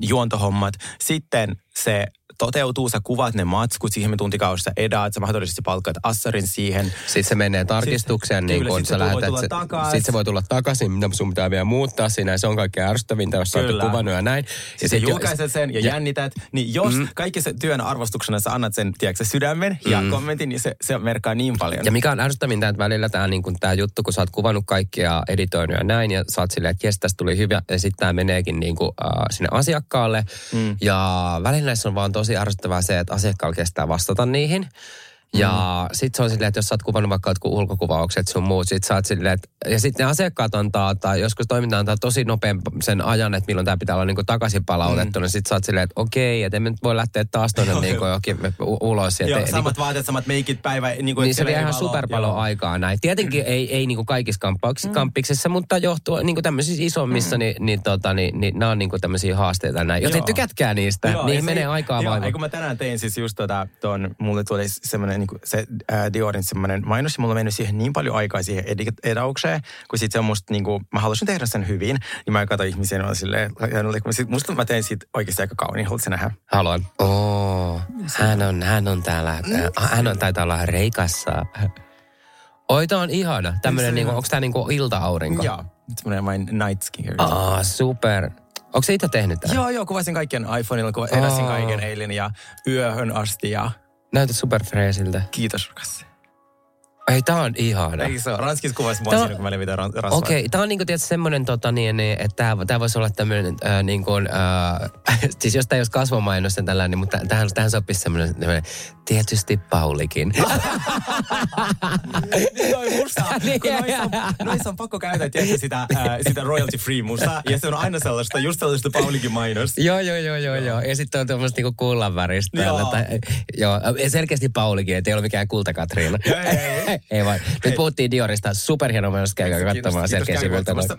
Speaker 2: juontohommat. Sitten se toteutuu, sä kuvat ne matskut, siihen me tuntikaudessa edaat, sä mahdollisesti palkkaat assarin siihen.
Speaker 3: Sitten se menee tarkistukseen, niin
Speaker 2: kyllä,
Speaker 3: kun
Speaker 2: sit
Speaker 3: sä
Speaker 2: se voi
Speaker 3: lähetät,
Speaker 2: tulla
Speaker 3: se,
Speaker 2: takas.
Speaker 3: sit se voi tulla takaisin, mitä sun pitää vielä muuttaa siinä, ja se on kaikkein ärsyttävintä, jos sä oot kuvannut ja näin.
Speaker 2: Sitten
Speaker 3: sit
Speaker 2: sä
Speaker 3: jo-
Speaker 2: julkaiset sen ja,
Speaker 3: ja-
Speaker 2: jännität, niin jos
Speaker 3: Mm.
Speaker 2: kaikki sen työn arvostuksena sä annat sen, tiedätkö, sydämen ja
Speaker 3: Mm.
Speaker 2: kommentin, niin se, se merkkaa niin paljon.
Speaker 3: Ja mikä on ärsyttävintä, että välillä tämä niin tää juttu, kun sä oot kuvannut kaikkia, editoinut ja näin, ja sä oot silleen, että jes, tästä tuli hyvä, ja sitten tämä meneekin niin kuin, äh, sinne asiakkaalle.
Speaker 2: Mm.
Speaker 3: Ja välillä näissä on vaan tosi ärsyttävää se, että asiakkaalla kestää vastata niihin. Ja mm. sit se on silleen, että jos sä oot kuvannut vaikka jotkut ulkokuvaukset sun muut, sit sä oot silleen, että, ja sitten ne asiakkaat antaa, tai joskus toiminta antaa tosi nopean sen ajan, että milloin tämä pitää olla niinku takaisin palautettu, mm. niin sit sä oot silleen, että okei, että emme nyt voi lähteä taas tuonne niinku johonkin u- ulos. Ja
Speaker 2: Joo,
Speaker 3: te-
Speaker 2: samat
Speaker 3: niinku-
Speaker 2: vaateet, samat meikit, päivä. Niin, kuin,
Speaker 3: niin se vie ihan super paljon aikaa näin. Tietenkin ei, ei niinku kaikissa kampauksissa,
Speaker 2: Mm.
Speaker 3: kamppiksissa, mutta johtuu niinku tämmöisissä isommissa, niin, niin, tota, niin, niin nämä on niinku tämmöisiä haasteita näin. Joten
Speaker 2: Joo.
Speaker 3: tykätkää niistä,
Speaker 2: Joo,
Speaker 3: niihin
Speaker 2: ja se-
Speaker 3: menee aikaa vaivaa.
Speaker 2: ei, kun mä tänään tein siis just tota, ton, mulle tuli semmoinen, niin se äh, Diorin semmoinen mainos, ja mulla on mennyt siihen niin paljon aikaa siihen edi- edaukseen, kun sit se on musta niin kuin, mä halusin tehdä sen hyvin, niin mä katsoin ihmisiä, on silleen, kun sit- musta mä tein siitä oikeasti aika kauniin, haluatko nähdä?
Speaker 3: Haluan. Oo, hän on, hän on täällä, hän on taitaa olla reikassa. Oi, tää on ihana. Tämmönen,
Speaker 2: se
Speaker 3: niinku, onko tää niinku ilta-aurinko?
Speaker 2: Joo, semmoinen vain night skincare.
Speaker 3: Aa, super. Onko se itse tehnyt tämän?
Speaker 2: Joo, joo, kuvasin kaikkien iPhoneilla, eräsin
Speaker 3: Aa.
Speaker 2: kaiken eilen ja yöhön asti ja
Speaker 3: Näytät super freesiltä.
Speaker 2: kiitos rakas.
Speaker 3: Ei, tää on ihana.
Speaker 2: Eikö se ole? Ranskissa kuvasi mua
Speaker 3: Tää-
Speaker 2: siinä, kun mä levitän ran, rasvaa.
Speaker 3: Okei, okay, tämä on niinku tietysti semmoinen, tota, niin, niin, että tämä, tämä voisi olla tämmöinen, äh, niin kuin, äh, (laughs) siis jos tämä ei olisi kasvomainos tällainen, niin, mutta tähän, tähän sopisi semmoinen, semmoinen, tietysti Paulikin. (laughs)
Speaker 2: Toi musa, kun noissa on, (laughs) noissa on pakko käyttää tiedätkö, sitä, ää, sitä royalty free musaa. Ja se on aina sellaista, just sellaista Paulikin mainos.
Speaker 3: joo, joo, joo, joo, joo. Ja sitten on tuommoista niinku kullanväristä.
Speaker 2: Joo.
Speaker 3: Tai, joo, selkeästi Paulikin, että ei ole mikään kultakatriina.
Speaker 2: Ei, ei, ei. (laughs)
Speaker 3: ei vaan. Nyt puhuttiin Diorista, superhieno mainos, käykää
Speaker 2: Kiitos,
Speaker 3: katsomaan
Speaker 2: kiitos,
Speaker 3: selkeä sivulta.
Speaker 2: katsomassa.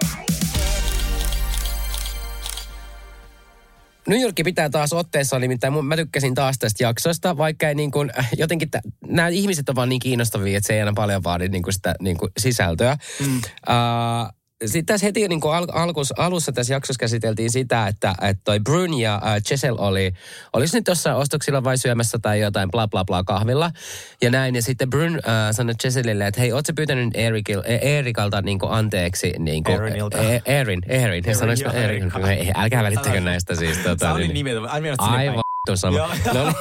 Speaker 3: New York pitää taas otteessa, nimittäin mä tykkäsin taas tästä jaksosta, vaikka ei niin kuin, äh, jotenkin nämä ihmiset on vaan niin kiinnostavia, että se ei aina paljon vaadi niin kuin sitä niin kuin sisältöä. Mm. Uh, sitten tässä heti niin kuin al- alkus, alussa tässä jaksossa käsiteltiin sitä, että, että toi Brun ja äh, Chesel oli, olisi nyt jossain ostoksilla vai syömässä tai jotain bla bla bla kahvilla. Ja näin, ja sitten Brun äh, sanoi Cheselille, että hei, ootko pyytänyt Erikil, e- Erikalta niin kuin anteeksi? Niin kuin,
Speaker 2: Erinilta.
Speaker 3: E- Erin, Erin. Erin. Ei, Älkää välittäkö näistä siis. Tota,
Speaker 2: Sä
Speaker 3: niin-
Speaker 2: sinne
Speaker 3: Aivan vittu sama.
Speaker 2: Joo.
Speaker 3: No niin.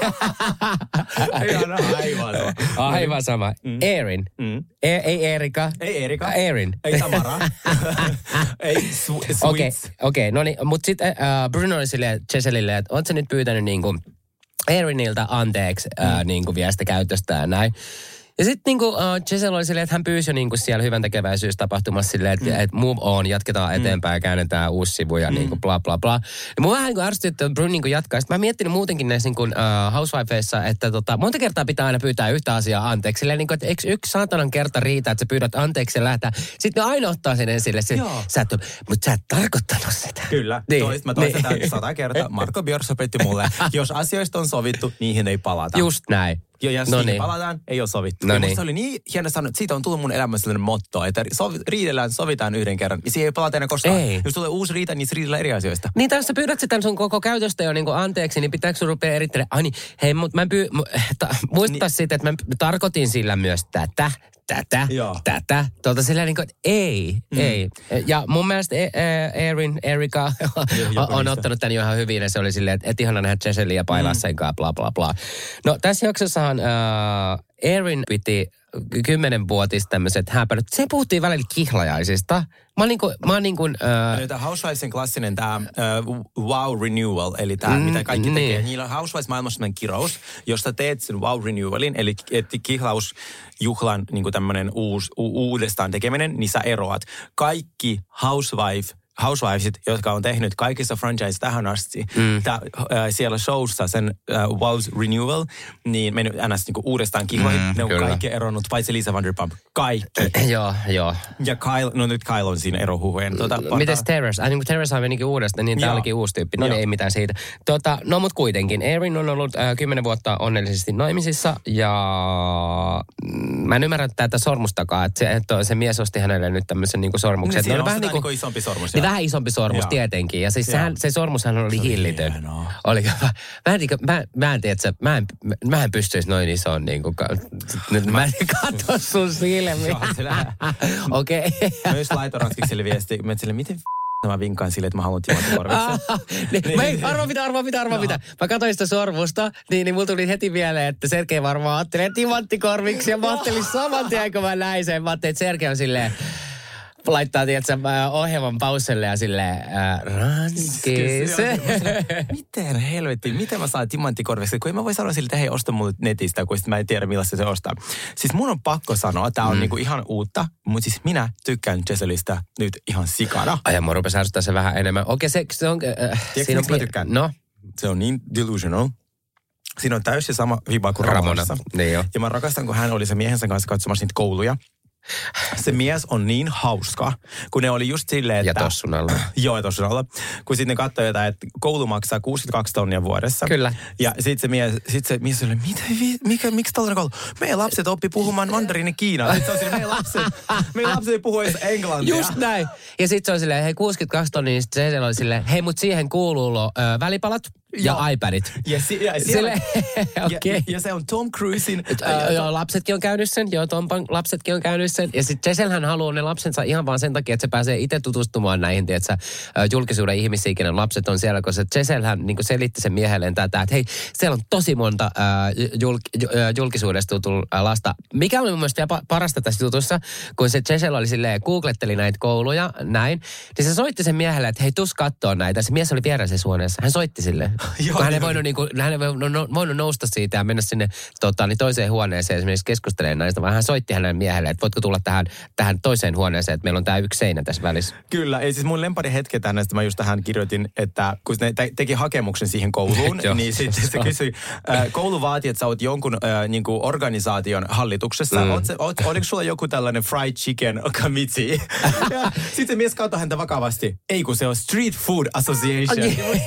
Speaker 3: (laughs)
Speaker 2: Aivan, aivan sama.
Speaker 3: Aivan sama. Erin.
Speaker 2: Mm.
Speaker 3: E- ei Erika.
Speaker 2: Ei Erika.
Speaker 3: Erin.
Speaker 2: Ei Tamara. (laughs) ei Su-.
Speaker 3: Okei, okei, no niin, mutta sitten äh, Bruno oli silleen Cheselille, että oot sä nyt pyytänyt niinku Eriniltä anteeksi
Speaker 2: Mm.
Speaker 3: äh, niinku vielä sitä käytöstä ja näin. Ja sitten niinku, uh, Giselle oli silleen, että hän pyysi jo niinku siellä hyvän tekeväisyystapahtumassa silleen, että mm. et move on, jatketaan eteenpäin ja käännetään uusi sivu ja mm. niinku bla bla bla. Ja mua vähän niinku ärsytti, että Brun niinku jatkaa. Sitten mä miettinyt muutenkin näissä niinku, uh, housewifeissa, että tota, monta kertaa pitää aina pyytää yhtä asiaa anteeksi. Silleen niinku, että eikö yksi saatanan kerta riitä, että sä pyydät anteeksi ja lähtää. Sitten ne aina ottaa sen esille.
Speaker 2: Joo.
Speaker 3: sä et, mutta sä et tarkoittanut sitä.
Speaker 2: Kyllä.
Speaker 3: Niin.
Speaker 2: Toist, mä toistan
Speaker 3: Niin.
Speaker 2: sata kertaa. (laughs) Marko Björk opetti mulle, jos asioista on sovittu, niihin ei palata.
Speaker 3: Just näin.
Speaker 2: Ja jos
Speaker 3: No
Speaker 2: niin.
Speaker 3: niin.
Speaker 2: palataan, ei ole sovittu.
Speaker 3: No niin.
Speaker 2: niin. Se oli niin hieno sanoa, että siitä on tullut mun elämässä sellainen motto, että sovi, riidellään, sovitaan yhden kerran, ja siihen ei palata enää koskaan.
Speaker 3: Ei.
Speaker 2: Jos tulee uusi riita, niin se riidellään eri asioista.
Speaker 3: Niin, tai jos sä pyydät sitä sun koko käytöstä jo niinku anteeksi, niin pitääkö sun rupea erittelemään? Ai niin, hei, mut mä pyy... Mu, (laughs) ta, muista niin. sitten, että mä tarkoitin sillä myös tätä, tätä,
Speaker 2: Joo.
Speaker 3: tätä. Tuolta sillä niin kuin, ei, mm. ei. Ja mun mielestä e, e, Erin, Erika (laughs) on ottanut tämän jo ihan hyvin, ja se oli silleen, että et ihana nähdä Jesselin ja pailaa mm. sen kanssa, bla bla bla. No tässä jaksossahan äh, Erin piti kymmenenvuotis tämmöiset häpärät. Se puhuttiin välillä kihlajaisista. Mä oon niinku, mä oon niinku, äh,
Speaker 2: Tämä Housewivesin klassinen tämä uh, wow renewal, eli tämä
Speaker 3: Mm,
Speaker 2: mitä kaikki
Speaker 3: niin.
Speaker 2: tekee. Niillä on Housewives-maailmassa kirous, josta teet sen wow renewalin, eli että kihlausjuhlan niin tämmöinen uus, u, uudestaan tekeminen, niin sä eroat. Kaikki Housewife Housewivesit, jotka on tehnyt kaikissa franchise tähän asti, mm. tää, äh, siellä showssa sen äh, Wow's Renewal, niin mennyt ns. Niinku uudestaan kihloihin.
Speaker 3: Mm,
Speaker 2: ne on
Speaker 3: kyllä.
Speaker 2: kaikki eronnut, paitsi Lisa Vanderpump. Kaikki.
Speaker 3: joo, joo.
Speaker 2: Ja Kyle, no nyt Kyle on siinä erohuhujen. Tuota,
Speaker 3: Mites Terrace? Ai niin kuin Terrace menikin uudestaan, niin tää olikin uusi tyyppi. No niin, ei mitään siitä. Tota, no mut kuitenkin, Erin on ollut äh, kymmenen vuotta onnellisesti naimisissa ja mm, mä en ymmärrä tätä sormustakaan, että se, että se mies osti hänelle nyt tämmöisen niin sormuksen.
Speaker 2: Niin,
Speaker 3: ne
Speaker 2: on
Speaker 3: vähän niinku-
Speaker 2: niin isompi sormus.
Speaker 3: Niin. Vähän isompi sormus
Speaker 2: Joo.
Speaker 3: tietenkin. Ja siis
Speaker 2: Joo.
Speaker 3: sehän, se sormushan oli,
Speaker 2: Se oli
Speaker 3: hillitön. Oli, mä, en, mä, mä en tiedä, että mä en, mä en pystyisi noin isoon niin kuin, nyt mä en katso sun silmiä. Okei.
Speaker 2: Myös laitoin ranskikselle viesti, mä sille, miten mä vinkaan sille, että mä haluan Korviksen.
Speaker 3: niin, mä ei, mitä, arvaa mitä, arvaa mitä. Mä katsoin sitä sormusta, niin, niin mulla tuli heti mieleen, että Sergei varmaan ajattelee timanttikorviksi. Ja mä ajattelin saman tien, kun mä näin sen. Mä ajattelin, että Sergei on silleen, laittaa tiedätkö, äh, ohjelman pauselle ja silleen, äh, ranskis. (laughs)
Speaker 2: Miten helvetti, miten mä saan timanttikorviksi, kun en mä voi sanoa sille, että hei, osta mulle netistä, kun mä en tiedä millaista se ostaa. Siis mun on pakko sanoa, tää on
Speaker 3: Mm.
Speaker 2: niinku ihan uutta, mutta siis minä tykkään Jesselistä nyt ihan sikana.
Speaker 3: Ai ja mua rupesi ärsyttää se vähän enemmän. Okei, se, se on... Äh,
Speaker 2: Tiedätkö, miksi mä
Speaker 3: pie-
Speaker 2: tykkään?
Speaker 3: No,
Speaker 2: Se on niin delusional. Siinä on täysin sama viba kuin
Speaker 3: Ramona.
Speaker 2: Ramonassa.
Speaker 3: Niin jo.
Speaker 2: Ja mä rakastan, kun hän oli se miehensä kanssa katsomassa niitä kouluja. (sighs) Se mies on niin hauska, kun ne oli just silleen,
Speaker 3: ja
Speaker 2: että...
Speaker 3: tossun alla. (clears throat)
Speaker 2: Joo, ja tossun alla. Kun sitten ne katsoi jotain, että koulu maksaa 62 tonnia vuodessa.
Speaker 3: Kyllä.
Speaker 2: Ja sitten se mies, sit se mies oli, mitä, mikä, miksi tällainen koulu? Meidän lapset oppi puhumaan mandariini Kiinaa. Sitten se on silleen, meidän lapset, meidän lapset ei puhu edes englantia.
Speaker 3: Just näin. Ja sitten se on silleen, hei 62 tonnia, niin sit se oli silleen, hei mut siihen kuuluu lo, ö, välipalat ja
Speaker 2: Joo.
Speaker 3: iPadit.
Speaker 2: Ja, si- ja, siellä, (laughs)
Speaker 3: okei.
Speaker 2: ja, ja, se on Tom Cruisein...
Speaker 3: Ää, joo, lapsetkin on käynyt sen. Joo, Tompan lapsetkin on käynyt sen. Ja sitten Jesselhän haluaa ne lapsensa ihan vaan sen takia, että se pääsee itse tutustumaan näihin, tiedätkö, ää, julkisuuden ihmisiin, kenen lapset on siellä, koska Jesselhän niin selitti sen miehelleen tätä, että hei, siellä on tosi monta ää, julk, julkisuudesta ää, lasta. Mikä oli mun mielestä pa- parasta tässä jutussa, kun se Jessel oli silleen, googletteli näitä kouluja, näin, niin se soitti sen miehelle, että hei, tus kattoo näitä. Se mies oli vieraisessa huoneessa. Hän soitti sille. (laughs)
Speaker 2: Joo,
Speaker 3: kun hän ei voinut, niin kuin, hän ei voinut, no, voinut nousta siitä ja mennä sinne tota, niin toiseen huoneeseen esimerkiksi keskustelemaan näistä, vaan hän soitti hänen miehelle, että voitko tulla tähän, tähän toiseen huoneeseen, että meillä on tämä yksi seinä tässä välissä.
Speaker 2: Kyllä, ei siis mun lempari hetki tänne, että mä just tähän kirjoitin, että kun ne te- teki hakemuksen siihen kouluun, (laughs)
Speaker 3: Joo,
Speaker 2: niin sitten se kysyi, äh, koulu vaati, että sä oot jonkun äh, niin kuin organisaation hallituksessa.
Speaker 3: Mm.
Speaker 2: Oot, se- oot, oliko sulla joku tällainen fried chicken committee? (laughs) sitten se mies katsoi häntä vakavasti. Ei kun se on Street Food Association.
Speaker 3: niin kuin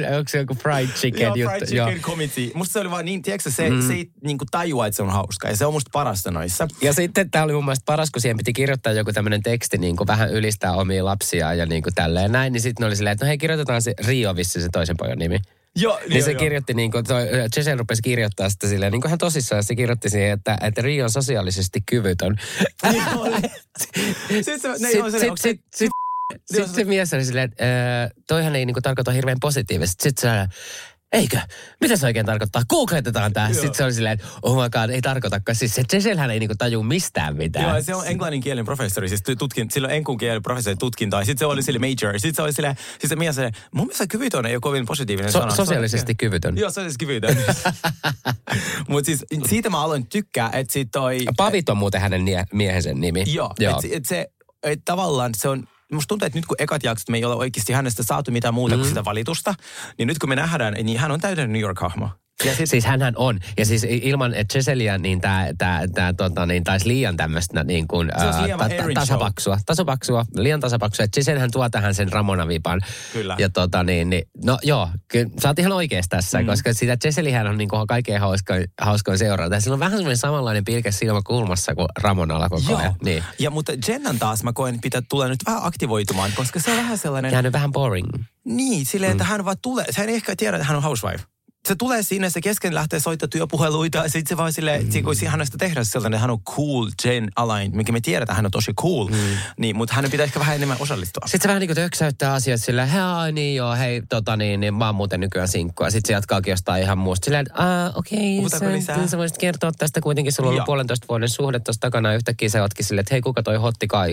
Speaker 3: se, onko se joku fried chicken
Speaker 2: Joo,
Speaker 3: juttu?
Speaker 2: fried chicken committee. Musta se oli vaan niin, tiedätkö, se,
Speaker 3: Mm.
Speaker 2: se ei niin kuin tajua, että se on hauska. Ja se on musta parasta noissa.
Speaker 3: Ja sitten tämä oli mun mielestä paras, kun siihen piti kirjoittaa joku tämmöinen teksti, niin kuin vähän ylistää omia lapsia ja niin kuin tälleen näin. Niin sitten oli silleen, että no hei, kirjoitetaan se Rio vissi se toisen pojan nimi.
Speaker 2: Joo,
Speaker 3: Niin
Speaker 2: joo,
Speaker 3: se
Speaker 2: joo.
Speaker 3: kirjoitti, niin kuin, toi, Jesse rupesi kirjoittaa sitä silleen, niin kuin hän tosissaan se kirjoitti siihen, että, että Rio on sosiaalisesti kyvytön.
Speaker 2: Niin oli. (laughs) Sitten se, ne
Speaker 3: Sit-
Speaker 2: on se,
Speaker 3: sit- Sitten se mies oli silleen, että äh, toihan ei niinku tarkoita hirveän positiivisesti. Sitten se eikö? Mitä se oikein tarkoittaa? Googletetaan tämä. Sitten se oli silleen, että oh my god, ei tarkoitakaan. Siis se Jesselhän ei niinku taju mistään mitään.
Speaker 2: Joo, se on englannin kielen professori, siis tutkin, sillä on enkun kielen professori tutkinta, ja sitten se oli sille major, sitten se oli sille, siis se mies oli, mun mielestä kyvytön ei ole kovin positiivinen
Speaker 3: So-
Speaker 2: sana.
Speaker 3: sosiaalisesti kyvytön.
Speaker 2: Joo, sosiaalisesti kyvytön. (laughs) Mutta siis siitä mä aloin tykkää, että sit toi...
Speaker 3: Pavit on muuten hänen miehensä nimi.
Speaker 2: Joo,
Speaker 3: Joo.
Speaker 2: että et se, et tavallaan se on, musta tuntuu, että nyt kun ekat jaksot me ei ole oikeasti hänestä saatu mitään muuta mm. kuin sitä valitusta, niin nyt kun me nähdään, niin hän on täydellinen New York-hahmo. Ja sit,
Speaker 3: Siis hänhän on. Ja siis ilman että Giseliä, niin tämä tää, tää, tota, niin taisi liian tämmöistä niin kuin, ää,
Speaker 2: Erin show.
Speaker 3: tasapaksua. Tasapaksua, liian tasapaksua. Että Giselihän tuo tähän sen Ramona-vipan.
Speaker 2: Kyllä.
Speaker 3: Ja tota niin, niin no joo, kyllä sä oot ihan oikeassa tässä, mm. koska sitä Giselihän on niin kuin kaikkein hauskoin, hauskoin seurata. Sillä on vähän semmoinen samanlainen pilke silmä kulmassa kuin Ramonalla koko
Speaker 2: Joo.
Speaker 3: ajan. Niin.
Speaker 2: Ja mutta Jennan taas mä koen, pitää tulla nyt vähän aktivoitumaan, koska se on vähän sellainen...
Speaker 3: Jäänyt vähän boring.
Speaker 2: Niin, silleen, että hän vaan tulee. Hän ei ehkä tiedä, että hän on housewife. Se tulee sinne, se kesken lähtee soittaa työpuheluita, ja sitten se vaan silleen, mm. kun hän on sitä tehdä sellainen, että hän on cool Jane Alain, mikä me tiedetään, hän on tosi cool, mm. niin, mutta hänen pitää ehkä vähän enemmän osallistua.
Speaker 3: Sitten se vähän niin kuin töksäyttää asiat sillä, hei niin joo, hei tota niin, niin mä oon muuten nykyään sinkku. Ja sitten se jatkaakin jostain ihan muusta. Silleen, että okei, okay, sä, sä voisit kertoa tästä kuitenkin, sulla on ollut puolentoista vuoden suhde tuossa takana ja yhtäkkiä se ootkin silleen, että hei kuka toi Hotti Kai,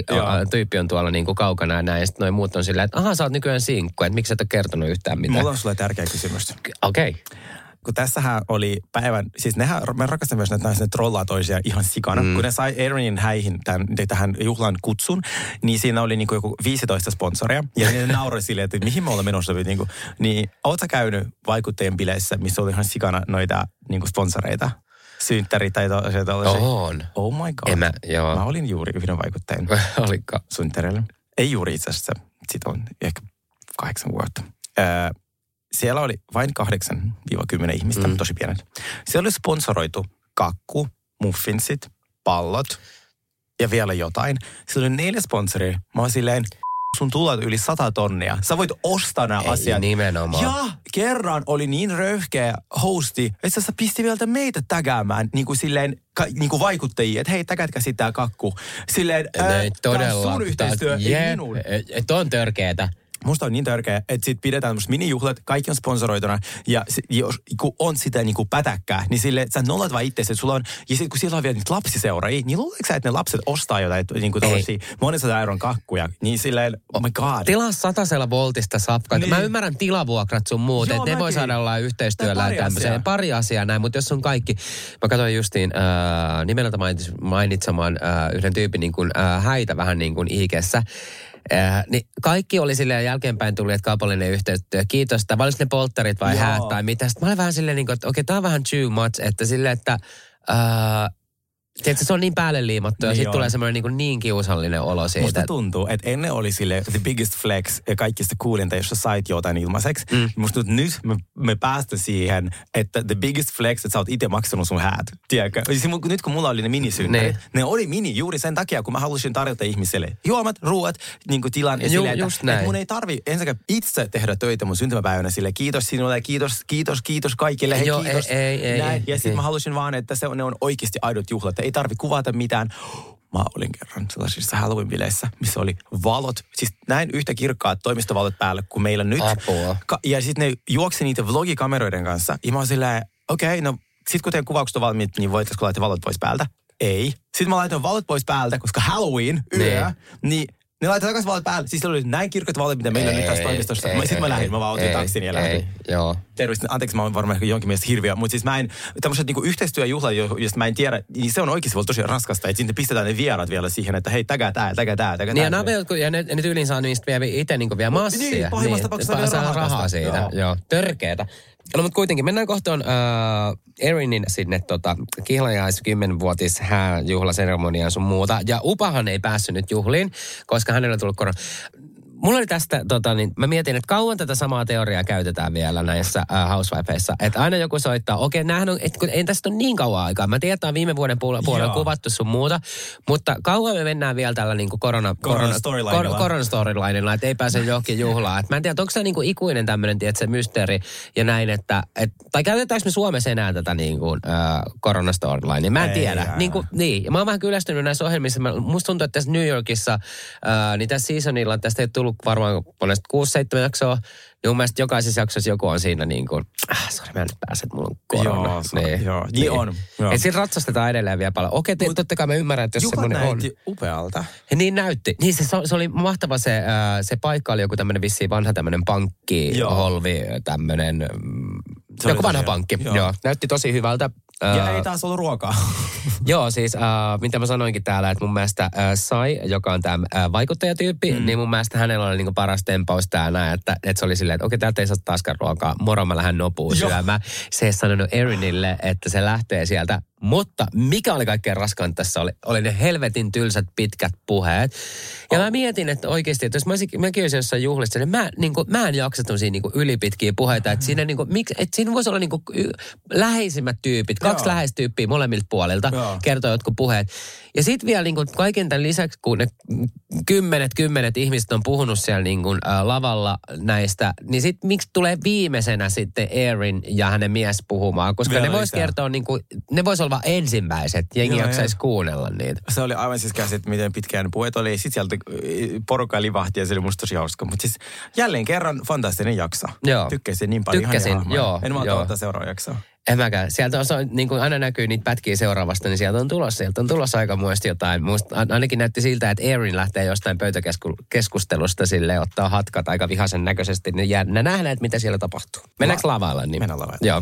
Speaker 3: tyyppi on tuolla niin kuin kaukana ja näin. Ja sitten noin muut on silleen, että aha sä oot nykyään sinkku, että miksi sä et ole kertonut yhtään mitään.
Speaker 2: Mulla on sulle tärkeä kysymys.
Speaker 3: Okei. Okay
Speaker 2: kun tässähän oli päivän, siis nehän, me rakastamme myös näitä ne trollaa toisia ihan sikana. Mm. Kun ne sai Aaronin häihin tämän, tähän juhlan kutsun, niin siinä oli niin kuin joku 15 sponsoria. Ja ne (laughs) nauroi silleen, että mihin me olemme menossa. Niin, kuin, niin ootko käynyt vaikuttajien bileissä, missä oli ihan sikana noita niin kuin sponsoreita? synttäri tai tällaisia.
Speaker 3: On.
Speaker 2: Oh my god.
Speaker 3: En mä, joo.
Speaker 2: mä olin juuri yhden vaikuttajan. (laughs)
Speaker 3: Oliko?
Speaker 2: Synttärillä. Ei juuri itse asiassa. Siitä on ehkä kahdeksan vuotta. Öö, siellä oli vain 8-10 ihmistä, mm. tosi pienet. Siellä oli sponsoroitu kakku, muffinsit, pallot ja vielä jotain. Siellä oli neljä sponsoria. Mä oon silleen, sun tulot yli 100 tonnia. Sä voit ostaa nämä
Speaker 3: Ei,
Speaker 2: asiat.
Speaker 3: nimenomaan.
Speaker 2: Ja kerran oli niin röyhkeä hosti, että sä pisti vielä meitä tägäämään niin kuin silleen, ka, niin kuin vaikuttajia, että hei, tägätkä sitä kakku. Silleen, ää,
Speaker 3: todella.
Speaker 2: sun yhteistyö, ei
Speaker 3: yeah,
Speaker 2: minun.
Speaker 3: Et on törkeetä.
Speaker 2: Musta on niin tärkeää, että sit pidetään tämmöistä minijuhlat, kaikki on sponsoroituna, ja se, jos, kun on sitä niin kuin pätäkkää, niin sille, sä nollat vaan itse, että sulla on, ja sitten kun siellä on vielä niitä lapsiseuraajia, niin luuletko sä, että ne lapset ostaa jotain, niin kuin tällaisia monessa euron kakkuja, niin silleen, oh my god.
Speaker 3: Tilaa satasella voltista sapkaa. Niin. Mä ymmärrän tilavuokrat sun muut, että ne voi saada olla yhteistyöllä tämmöiseen. Pari asiaa näin, mutta jos on kaikki, mä katsoin justiin äh, nimeltä mainitsemaan äh, yhden tyypin niin kuin, äh, häitä vähän niin kuin ikessä, Äh, niin kaikki oli silleen jälkeenpäin tuli, että kaupallinen yhteistyö, kiitos, että ne polttarit vai Joo. häät tai mitä. Sitten mä olin vähän silleen, niin kuin, että okei, okay, tämä on vähän too much, että silleen, että äh, Tiedätkö, se on niin päälle liimattu ja niin sitten tulee semmoinen niin, niin kiusallinen olo siitä.
Speaker 2: Musta tuntuu, että ennen oli sille the biggest flex ja kaikista kuulinta, jos sä sait jotain ilmaiseksi. Mm. Musta nyt me, me päästä siihen, että the biggest flex, että sä oot itse maksanut sun häät. Tiedätkö? Siis nyt kun mulla oli ne minisynttärit, ne. ne oli mini juuri sen takia, kun mä halusin tarjota ihmiselle juomat, ruoat, niin kuin tilan. Ja Ju, sille, että, että mun ei tarvi ensinnäkään itse tehdä töitä mun syntymäpäivänä sille. Kiitos sinulle, kiitos, kiitos, kiitos kaikille. Hei,
Speaker 3: Joo,
Speaker 2: kiitos.
Speaker 3: Ei, ei, ei,
Speaker 2: Näin. Ja sitten
Speaker 3: ei.
Speaker 2: mä halusin vaan, että se, ne on oikeasti aidot juhlat. Ei tarvi kuvata mitään. Mä olin kerran sellaisissa Halloween-bileissä, missä oli valot, siis näin yhtä kirkkaat toimistovalot päällä kuin meillä nyt.
Speaker 3: Apua.
Speaker 2: Ka- ja sitten ne juoksi niitä vlogikameroiden kanssa. Ja mä oon silleen, okei, okay, no sit kun teidän kuvaukset on valmiit, niin voitaisiko laittaa valot pois päältä? Ei. Sitten mä laitoin valot pois päältä, koska Halloween, yö, niin ne laitetaan takaisin valot päälle. Siis oli näin kirkkaat valot, mitä meillä on nyt tässä toimistossa. Sitten mä lähdin, mä vaan otin taksin ja lähdin.
Speaker 3: Joo.
Speaker 2: Terveistä, anteeksi, mä oon varmaan jonkin mielestä hirviö, mutta siis mä en, tämmöiset niinku yhteistyöjuhlat, joista mä en tiedä, niin se on oikeasti ollut tosi raskasta, että sitten pistetään ne vierat vielä siihen, että hei, tägää tää, tägää tää, tägää
Speaker 3: Niin
Speaker 2: tää.
Speaker 3: ja, nämä, jotkut- ja ne, ne tyyliin saa niistä vielä itse niin vielä massia.
Speaker 2: niin, pahimmassa tapauksessa
Speaker 3: pa-
Speaker 2: vielä
Speaker 3: saa
Speaker 2: rahaa
Speaker 3: rahaa siitä. Joo.
Speaker 2: Joo.
Speaker 3: Törkeetä. No mutta kuitenkin mennään kohtaan äh, Erinin sinne tota, kihlajais 10-vuotis hääjuhlaseremoniaan sun muuta. Ja Upahan ei päässyt nyt juhliin, koska hänellä on tullut korona. Mulla oli tästä, tota, niin mä mietin, että kauan tätä samaa teoriaa käytetään vielä näissä äh, housewifeissa. Että aina joku soittaa, okei, näähän on, et, kun, ei tästä ole niin kauan aikaa. Mä tiedän, että on viime vuoden puolella, puolella kuvattu sun muuta, mutta kauan me mennään vielä tällä niin kuin korona,
Speaker 2: Korona storylinella.
Speaker 3: korona storylinella, että ei pääse johonkin juhlaan. Et mä en tiedä, onko se niin kuin ikuinen tämmöinen, se mysteeri ja näin, että, et, tai käytetäänkö me Suomessa enää tätä niin kuin, äh, korona storylinea? Mä en
Speaker 2: Ei
Speaker 3: tiedä.
Speaker 2: jää.
Speaker 3: Niin, kuin, niin. Ja mä oon vähän kyllästynyt näissä ohjelmissa. Mä, musta tuntuu, että tässä New Yorkissa, äh, niin tässä seasonilla, tästä ei tullut varmaan monesta 6-7 jaksoa, niin mun mielestä jokaisessa jaksossa joku on siinä niin kuin, ah, sori mä en nyt pääse, että mulla on korona.
Speaker 2: Joo, se- joo. Niin on, joo.
Speaker 3: Et siinä ratsastetaan edelleen vielä paljon. Okei, te, totta kai mä ymmärrän, että jos
Speaker 2: Juhlat
Speaker 3: semmoinen on.
Speaker 2: näytti upealta.
Speaker 3: Ja niin näytti. Niin se, se oli mahtava se, äh, se paikka oli joku tämmöinen vissiin vanha tämmöinen pankki,
Speaker 2: Joo.
Speaker 3: holvi, tämmöinen, mm, joku vanha pankki.
Speaker 2: joo.
Speaker 3: Joo. Näytti tosi hyvältä. Äh,
Speaker 2: Ja ei taas ollut ruokaa. (laughs)
Speaker 3: Joo, siis äh, mitä mä sanoinkin täällä, että mun mielestä äh, Sai, joka on tämä äh, vaikuttajatyyppi, mm. niin mun mielestä hänellä oli niinku paras tempaus täällä, että, että se oli silleen, että okei, täältä ei saa taaskaan ruokaa, moro mä lähden nopuun syömään. Se ei sanonut Erinille, että se lähtee sieltä Mutta mikä oli kaikkein raskain tässä oli, oli ne helvetin tylsät pitkät puheet. Ja mä mietin, että oikeasti, että jos mä olisin, mäkin olisin jossain juhlissa, niin mä, niin kuin, mä en jaksa tämmöisiä niin ylipitkiä puheita. Että siinä, niin kuin, miksi, että siinä voisi olla niin kuin, y, läheisimmät tyypit, kaksi
Speaker 2: Joo.
Speaker 3: läheistyyppiä molemmilta puolilta
Speaker 2: Joo.
Speaker 3: kertoo jotkut puheet. Ja sitten vielä niin kuin, kaiken tämän lisäksi, kun ne kymmenet, kymmenet ihmiset on puhunut siellä niin kuin, äh, lavalla näistä, niin sitten miksi tulee viimeisenä sitten Erin ja hänen mies puhumaan? Koska
Speaker 2: Vielä
Speaker 3: ne vois kertoa, niin kuin, ne vois olla vaan ensimmäiset, jengi jaksaisi kuunnella niitä.
Speaker 2: Se oli aivan siis käsit, miten pitkään puheet oli. Sitten sieltä äh, porukka livahti ja se oli musta tosi hauska. Mutta siis jälleen kerran fantastinen jakso.
Speaker 3: Joo.
Speaker 2: Tykkäsin niin paljon.
Speaker 3: Tykkäsin,
Speaker 2: ihan
Speaker 3: joo,
Speaker 2: En
Speaker 3: joo.
Speaker 2: odottaa seuraava jaksoa.
Speaker 3: En mäkään. Sieltä on, niin kuin aina näkyy niitä pätkiä seuraavasta, niin sieltä on tulossa, sieltä on tulossa aika muista jotain. Musta ainakin näytti siltä, että Erin lähtee jostain pöytäkeskustelusta sille ottaa hatkat aika vihaisen näköisesti. Ne, jää, nähdään, että mitä siellä tapahtuu. Mennäänkö lavailla? Niin?
Speaker 2: Mennään lavaille.
Speaker 3: Joo.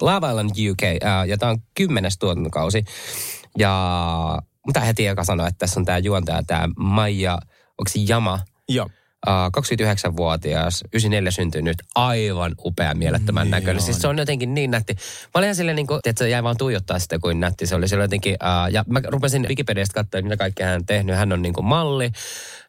Speaker 3: Love Island UK, äh, ja tämä on kymmenes tuotantokausi. Ja mitä heti eka sanoa, että tässä on tämä juontaja, tämä Maija, onko se Jama?
Speaker 2: Joo.
Speaker 3: Uh, 29-vuotias, 94 syntynyt, aivan upea, mielettömän näköinen. Siis se on jotenkin niin nätti. Mä olin ihan silleen niin kuin, että se jäi vaan tuijottaa sitä, kuin nätti se oli. Se oli jotenkin, uh, ja mä rupesin Wikipediasta katsoa, mitä kaikkea hän on tehnyt. Hän on niin kuin malli,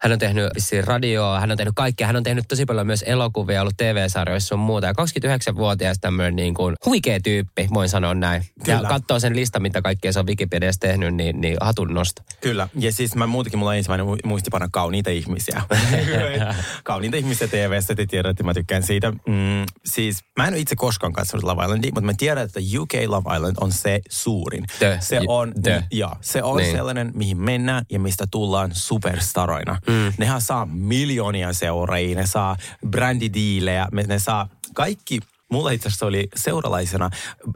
Speaker 3: hän on tehnyt vissiin radioa, hän on tehnyt kaikkea. Hän on tehnyt tosi paljon myös elokuvia, ollut TV-sarjoissa sun muuta. Ja 29-vuotias tämmöinen niin kuin huikea tyyppi, voin sanoa näin. Ja
Speaker 2: Kyllä.
Speaker 3: katsoo sen lista, mitä kaikkea se on Wikipediassa tehnyt, niin, niin hatun nosto.
Speaker 2: Kyllä. Ja siis mä muutenkin, mulla on ensimmäinen mu- muistipano kauniita ihmisiä. (laughs) (laughs) (laughs) kauniita ihmisiä TV-stä, te tiedätte, mä tykkään siitä. Mm, siis mä en ole itse koskaan katsonut Love Islandia, mutta mä tiedän, että UK Love Island on se suurin.
Speaker 3: The.
Speaker 2: Se on,
Speaker 3: The.
Speaker 2: ja, se on
Speaker 3: Niin.
Speaker 2: sellainen, mihin mennään ja mistä tullaan superstaroina. Mm. Nehän saa miljoonia seuraajia, ne saa brändidiilejä, ne saa kaikki Mulla itse asiassa oli seuralaisena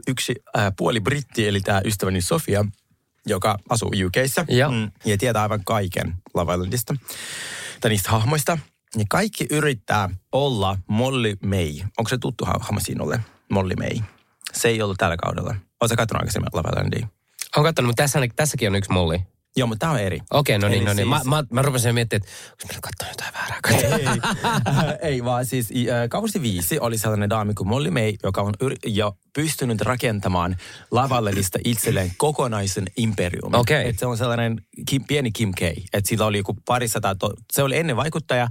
Speaker 2: yksi äh, puoli britti, eli tämä ystäväni Sofia, joka asuu UKissa
Speaker 3: Joo.
Speaker 2: mm, ja tietää aivan kaiken Love Islandista tai niistä hahmoista. Ja kaikki yrittää olla Molly May. Onko se tuttu hahmo sinulle? Molly May. Se ei ollut tällä kaudella. Oletko katsonut aikaisemmin Love Islandia?
Speaker 3: Olen katsonut, mutta tässä, tässäkin on yksi mulli.
Speaker 2: Joo, mutta tämä on eri.
Speaker 3: Okei, no niin, no niin. Mä,
Speaker 2: siis-
Speaker 3: mä, mä rupesin miettimään, että onko meillä katsonut jotain väärää kautta.
Speaker 2: ei, (laughs) ei, vaan siis äh, kausi viisi oli sellainen daami kuin Molly May, joka on yri- jo pystynyt rakentamaan lavallelista itselleen kokonaisen imperiumin.
Speaker 3: Okei.
Speaker 2: Et se on sellainen Kim, pieni Kim K. Että sillä oli joku parisataa, to- se oli ennen vaikuttaja,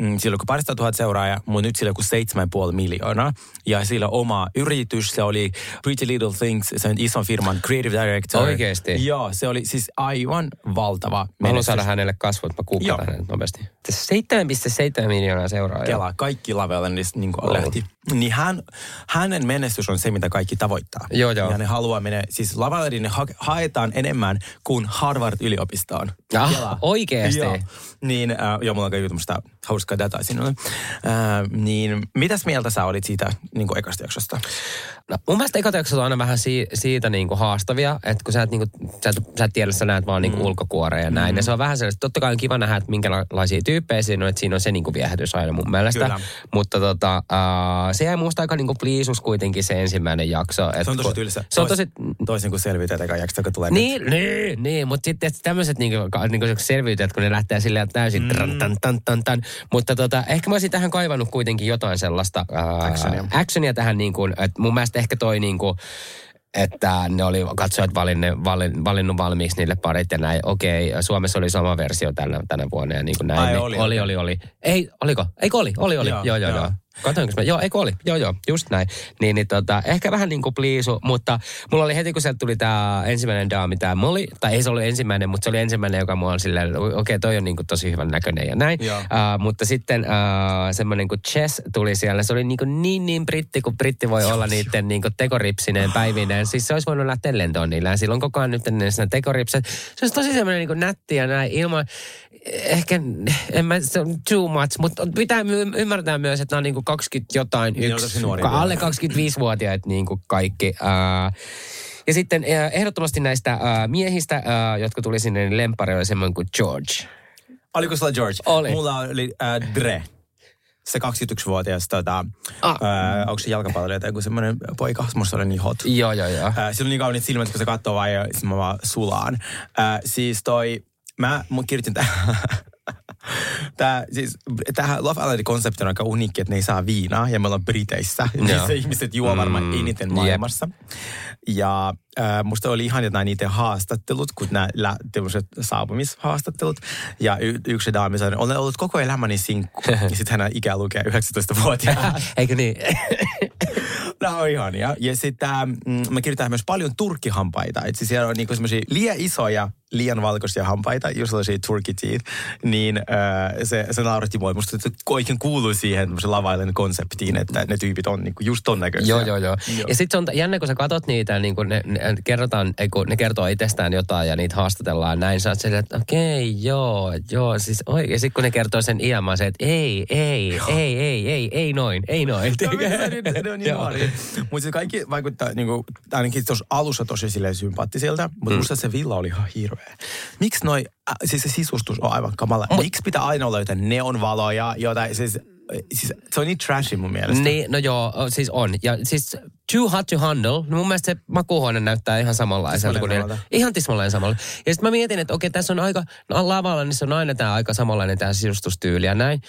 Speaker 2: Mm, sillä oli parista tuhat seuraajaa, mutta nyt sillä on joku seitsemän ja puoli miljoonaa. Ja sillä oma yritys, se oli Pretty Little Things, se on ison firman creative director.
Speaker 3: Oikeesti?
Speaker 2: Joo, se oli siis aivan valtava
Speaker 3: Mä haluan saada hänelle kasvot, mä
Speaker 2: Joo.
Speaker 3: hänet nopeasti. 7,7 miljoonaa seuraajaa.
Speaker 2: Kelaa, kaikki Lavelandista niin
Speaker 3: Oo.
Speaker 2: lähti. Niin hän, hänen menestys on se, mitä kaikki tavoittaa.
Speaker 3: Joo, joo.
Speaker 2: Ja ne haluaa mennä, siis Lavelandin ne ha- haetaan enemmän kuin Harvard-yliopistoon.
Speaker 3: Ah,
Speaker 2: Kelaa.
Speaker 3: oikeesti?
Speaker 2: Joo. Niin, äh, joo, mulla on kaikki tämmöistä hauskaa dataa sinulle. Äh, niin, mitäs mieltä sä olit siitä niin ekasta jaksosta?
Speaker 3: No, mun mielestä ekat jaksot on aina vähän si- siitä niinku haastavia, että kun sä et, niinku, sä et, sä et tiedä, sä näet vaan niinku ulkokuorea ja näin. Ja se on vähän sellaista, totta kai on kiva nähdä, että minkälaisia tyyppejä siinä on, että siinä on se niinku viehätys aina mun mielestä.
Speaker 2: Kyllä.
Speaker 3: Mutta tota, uh, se jäi musta aika niinku pliisus kuitenkin se ensimmäinen jakso.
Speaker 2: Se on tosi tylsä.
Speaker 3: Se on
Speaker 2: Tois-
Speaker 3: tosi,
Speaker 2: Toisin kuin selviytyjät eka jaksosta, joka tulee
Speaker 3: niin, niin, niin, mutta sitten tämmöiset niinku, niinku selviytyjät, kun ne lähtee silleen täysin mm. tan, tan, tan, tan, tan. Mutta tota, ehkä mä olisin tähän kaivannut kuitenkin jotain sellaista ää,
Speaker 2: Actionia.
Speaker 3: actionia tähän niin kuin, että mun mielestä ehkä toi niin kuin, että ne oli katsojat valinne, valin, valinnut valmiiksi niille parit ja näin. Okei, Suomessa oli sama versio tänä, tänä vuonna ja niin kuin näin.
Speaker 2: Ai,
Speaker 3: niin
Speaker 2: oli,
Speaker 3: oli, oli, oli. Ei, oliko? Eikö oli? Oli, oli. Joo, joo, joo. joo. Katoinko mä? Joo, eikö oli? Joo, joo, just näin. Niin, niin tota, ehkä vähän niin kuin pliisu, mutta mulla oli heti kun sieltä tuli tämä ensimmäinen daami, tämä Molly, tai ei se ollut ensimmäinen, mutta se oli ensimmäinen, joka mua on silleen, okei, okay, toi on niin kuin tosi hyvän näköinen ja näin.
Speaker 2: Joo.
Speaker 3: Uh, mutta sitten uh, semmoinen kuin Chess tuli siellä, se oli niin, kuin niin, niin britti, kuin britti voi olla niiden niin kuin tekoripsineen päivineen. Siis se olisi voinut lähteä lentoon niillä ja silloin koko ajan nyt ne tekoripset. Se olisi tosi semmoinen niin kuin nätti ja näin ilman, ehkä, en mä, se on too much, mutta pitää my- ymmärtää myös, että nämä on niin kuin 20 jotain,
Speaker 2: Niin,
Speaker 3: yksi, alle
Speaker 2: vielä.
Speaker 3: 25-vuotiaat niin kuin kaikki. Uh, ja sitten ehdottomasti näistä äh, miehistä, äh, jotka tuli sinne, niin lempari oli semmoinen kuin George.
Speaker 2: Oliko sulla George?
Speaker 3: Oli.
Speaker 2: Mulla oli äh, Dre. Se 21-vuotias, tota,
Speaker 3: Ah.
Speaker 2: onko se jalkapalloilija tai joku semmoinen poika? Musta oli niin hot.
Speaker 3: Joo, joo, joo.
Speaker 2: Sillä on niin kauniit silmät, kun se katsoo vaan ja sit mä vaan sulaan. Äh, siis toi, mä mun kirjoitin tähän, (laughs) Tää, siis, tähän Love Island-konsepti on aika uniikki, että ne ei saa viinaa ja me ollaan Briteissä. Missä (laughs) ihmiset juo varmaan
Speaker 3: Mm,
Speaker 2: eniten maailmassa. Ja äh, musta oli ihan jotain niiden haastattelut, kun nämä lä- tämmöiset saapumishaastattelut. Ja y- yksi daami sanoi, olen ollut koko elämäni sinkku. (laughs) ja sitten hän ikää lukee 19-vuotiaana. (laughs)
Speaker 3: Eikö niin? (laughs)
Speaker 2: Nämä on ihania. Ja sitten mm, mä kirjoitan myös paljon turkkihampaita. Et siis siellä on niinku semmoisia liian isoja, liian valkoisia hampaita, just sellaisia turkey teeth. Niin äh, se, se nauratti mua. Musta se oikein kuuluu siihen lavailen konseptiin, että ne tyypit on niinku just ton näköisiä.
Speaker 3: Joo, joo, joo. Ja sitten se on jännä, kun sä katot niitä, niin kun ne, ne, kerrotaan, ei, kun ne kertoo itsestään jotain ja niitä haastatellaan näin, sä oot silleen, että okei, joo, joo, siis oi. Ja sitten kun ne kertoo sen iän, mä se, että ei, ei, ei, ei, ei, ei noin, ei noin.
Speaker 2: Ne on niin nuoria. Mutta kaikki vaikuttaa, niinku, ainakin tuossa alussa tosi silleen sympaattisilta, mutta
Speaker 3: Mm.
Speaker 2: musta se villa oli ihan hirveä. Miksi noi, äh, siis se sisustus on aivan kamala. Miksi pitää aina olla jotain neonvaloja, jotain, siis, siis se on niin trashy mun mielestä.
Speaker 3: Niin, no joo, siis on. Ja siis Too Hot to Handle, no mun mielestä se makuuhuone näyttää ihan samanlaiselta. kuin ne-
Speaker 2: samalta.
Speaker 3: Ihan tismalleen samalla. Ja sitten mä mietin, että okei, tässä on aika, no lavalla, niin se on aina tämä aika samanlainen tämä sisustustyyli ja näin.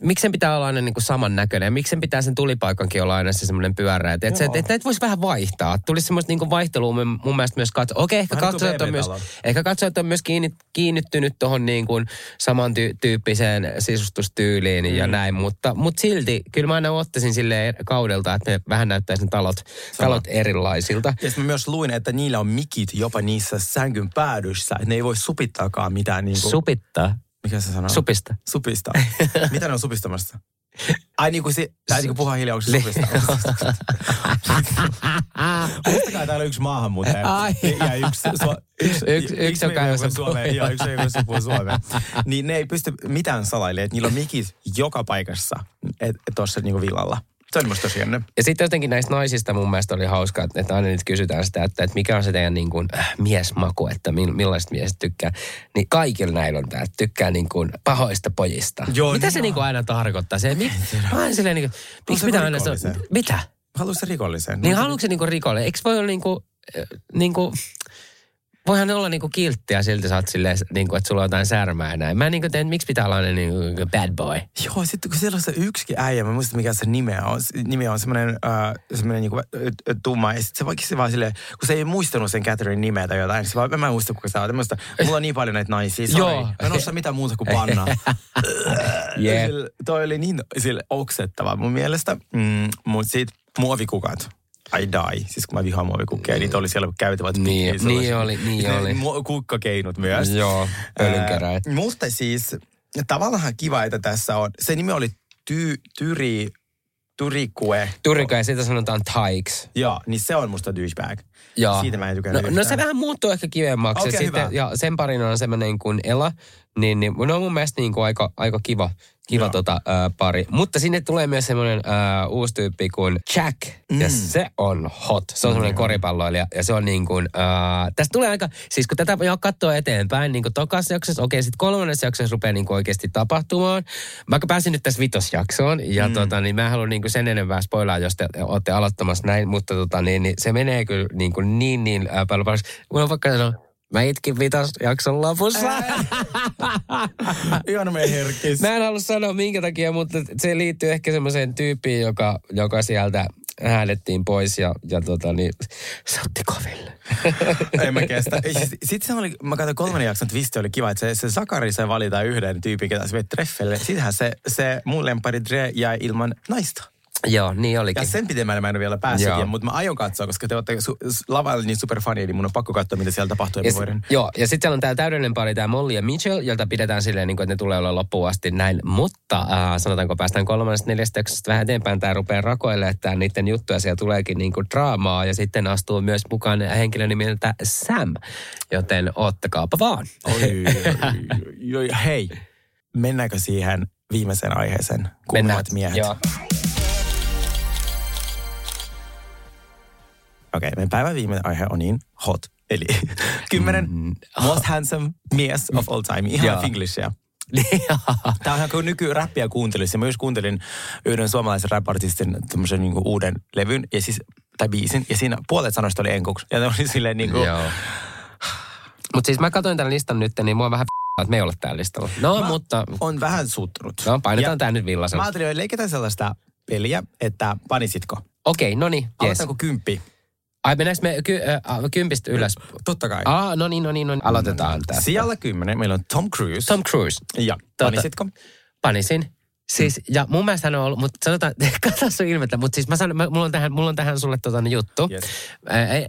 Speaker 3: Miksi sen pitää olla aina niin kuin samannäköinen? Ja miksi sen pitää sen tulipaikankin olla aina se semmoinen pyörä? Että et, se- et, et näitä voisi vähän vaihtaa. Tulisi semmoista niin kuin vaihtelua mun, mun mielestä myös katsoa. Okei, ehkä
Speaker 2: niin
Speaker 3: katsojat on myös, ehkä katsojat on myös kiinni, kiinnittynyt tuohon niin kuin samantyyppiseen sisustustyyliin mm. ja näin, mutta, mutta silti kyllä mä aina ottaisin silleen kaudelta, että ne vähän näyttäisi ne talot, talot erilaisilta.
Speaker 2: Ja mä myös luin, että niillä on mikit jopa niissä sängyn päädyssä, että ne ei voi supittaakaan mitään niin kuin...
Speaker 3: Supittaa.
Speaker 2: Mikä se sanoo?
Speaker 3: Supista.
Speaker 2: Supista. (laughs) Mitä ne on supistamassa? Ai niin kuin se, tai niin kuin puhua hiljaa, onko se supistamassa? (laughs) Muistakaa, täällä on yksi maahanmuuttaja.
Speaker 3: Ai.
Speaker 2: Ja yksi, su, (laughs) yksi,
Speaker 3: Yksi- yksi, joka ei osaa
Speaker 2: suomea. Joo, yksi, joka osaa puhua suomea. Niin ne ei pysty mitään salailemaan, että niillä on mikit joka paikassa tuossa niinku villalla. Se on musta tosi jännä.
Speaker 3: Ja sitten jotenkin näistä naisista mun mielestä oli hauskaa, että- aina niitä kysytään sitä, että, että mikä on se teidän niin kuin, äh, miesmaku, että mi- millaiset miehet tykkää. Niin kaikilla näillä on tämä, että tykkää niin kuin pahoista pojista.
Speaker 2: Joo,
Speaker 3: Mitä
Speaker 2: niin
Speaker 3: se
Speaker 2: on.
Speaker 3: niin kuin aina tarkoittaa? Se, mik, aina silleen niin kuin, miksi pitää aina...
Speaker 2: rikollisen?
Speaker 3: Mitä?
Speaker 2: Haluaisin rikollisen.
Speaker 3: Niin haluatko se niinku rikollinen? Eikö voi olla niinku, äh, niinku, voihan ne olla niinku kilttiä silti sä oot silleen, niinku, että sulla on jotain särmää ja näin. Mä en niinku teen, miksi pitää olla aina niinku bad boy?
Speaker 2: Joo, sitten kun siellä on se yksikin äijä, mä muistan mikä se nimeä on. Se Nimi on semmoinen äh, semmoinen niinku, äh, äh, tumma. Ja sitten se vaikka se vaan silleen, kun se ei muistanut sen Catherine nimeä tai jotain, se vaan, mä en muista kuka se on. Tämmöistä, mulla on niin paljon näitä naisia, sorry.
Speaker 3: Joo.
Speaker 2: Mä en osaa mitään muuta kuin panna. (laughs)
Speaker 3: Jep.
Speaker 2: Sille, toi oli niin sille oksettava mun mielestä. Mm, Mutta sitten muovikukat. I die. Siis kun mä vihaan muovikukkeja, niitä oli siellä käytävät.
Speaker 3: Niin, niin
Speaker 2: sellaisia-
Speaker 3: oli, niin
Speaker 2: Ne
Speaker 3: oli.
Speaker 2: Kukkakeinut myös.
Speaker 3: Joo, pölynkeräät.
Speaker 2: Ää, Musta siis tavallaan kiva, että tässä on, se nimi oli ty, Tyri, Tyrikue.
Speaker 3: Turika ja siitä sanotaan taiks.
Speaker 2: Joo, niin se on musta douchebag.
Speaker 3: Joo.
Speaker 2: Siitä mä en tykkää
Speaker 3: No, no se vähän muuttuu ehkä kivemmaksi. Ja, sitten,
Speaker 2: hyvä.
Speaker 3: ja sen parina on semmoinen kuin Ela. Niin, niin ne on mun mielestä niin kuin aika, aika kiva, kiva
Speaker 2: Joo.
Speaker 3: tota, ää, pari. Mutta sinne tulee myös semmoinen ää, uusi tyyppi kuin Jack. Mm. Ja se on hot. Se on semmoinen koripalloilija. Ja se on niin kuin, tästä tulee aika, siis kun tätä jo katsoo eteenpäin, niin kuin tokassa jaksossa, okei, sitten kolmannessa jaksossa rupeaa niin kuin oikeasti tapahtumaan. Mä pääsin nyt tässä vitosjaksoon, ja mm. tota, niin mä en halua niin kuin sen enempää spoilaa, jos te olette aloittamassa näin, mutta tota, niin, niin se menee kyllä niin, kuin niin, niin ää, paljon paremmin. Mulla on vaikka sanoa, Mä itkin vitosjakson lopussa. (laughs)
Speaker 2: Ihan meidän herkis.
Speaker 3: Mä en halua sanoa minkä takia, mutta se liittyy ehkä semmoiseen tyyppiin, joka, joka sieltä häädettiin pois ja, ja tota niin, se otti koville. (laughs)
Speaker 2: En mä kestä. Sitten se oli, mä katsoin kolmannen jakson, twisti oli kiva, että se, se Sakari sai valita yhden tyypin, ketä se vei treffelle. Sittenhän se, se mun lempari Dre jäi ilman naista.
Speaker 3: Joo, niin olikin.
Speaker 2: Ja sen pitemmälle mä en ole vielä
Speaker 3: Joo.
Speaker 2: päässyt, mutta mä aion katsoa, koska te olette su- lavalla niin superfani, niin mun on pakko katsoa, mitä siellä tapahtuu.
Speaker 3: Ja, s- joo, ja sitten siellä on tämä täydellinen pari, tämä Molly ja Mitchell, jolta pidetään silleen, niin kuin, että ne tulee olla loppuun asti näin. Mutta äh, sanotaanko päästään kolmannesta neljästä vähän eteenpäin, tämä rupeaa rakoilemaan tämä niiden juttu, ja siellä tuleekin niin kuin draamaa, ja sitten astuu myös mukaan henkilö nimeltä Sam. Joten ottakaapa vaan.
Speaker 2: Oi, oi, (laughs) oi, hei, mennäänkö siihen viimeiseen aiheeseen? Kuulevat miehet.
Speaker 3: Joo.
Speaker 2: Okei, okay, meidän päivän viimeinen aihe on niin hot. Eli (laughs) kymmenen most handsome mies of all time. Ihan
Speaker 3: Joo.
Speaker 2: finglishia. (laughs) Tämä on ihan kuin nykyräppiä kuuntelisi. Mä just kuuntelin yhden suomalaisen rap-artistin tämmöisen niin uuden levyn, ja siis, tai biisin, ja siinä puolet sanoista oli enkuksi. Ja ne oli silleen niin kuin,
Speaker 3: Joo. Mutta siis mä katsoin tämän listan nyt, niin mua vähän (laughs) että me ei olla täällä listalla. No,
Speaker 2: Mä
Speaker 3: mutta
Speaker 2: on vähän suuttunut.
Speaker 3: no, painetaan
Speaker 2: Ja
Speaker 3: tämä nyt villasella.
Speaker 2: Mä ajattelin, että leikitään sellaista peliä, että panisitko?
Speaker 3: Okei, no niin, yes.
Speaker 2: Aloitetaanko kymppi?
Speaker 3: Ai mennäänkö me ky- äh, kympistä ylös?
Speaker 2: Totta kai.
Speaker 3: Ah, no niin, no niin, no niin. Aloitetaan tästä.
Speaker 2: Siellä kymmenen meillä on Tom Cruise.
Speaker 3: Tom Cruise.
Speaker 2: Ja
Speaker 3: Tota-
Speaker 2: panisitko?
Speaker 3: Panisin. Siis, ja mun mielestä hän on ollut, mutta sanotaan, (laughs) katso sun ilmettä, mutta siis mä sanon, mä, mulla, on tähän, mulla on tähän sulle tota juttu.
Speaker 2: Yes.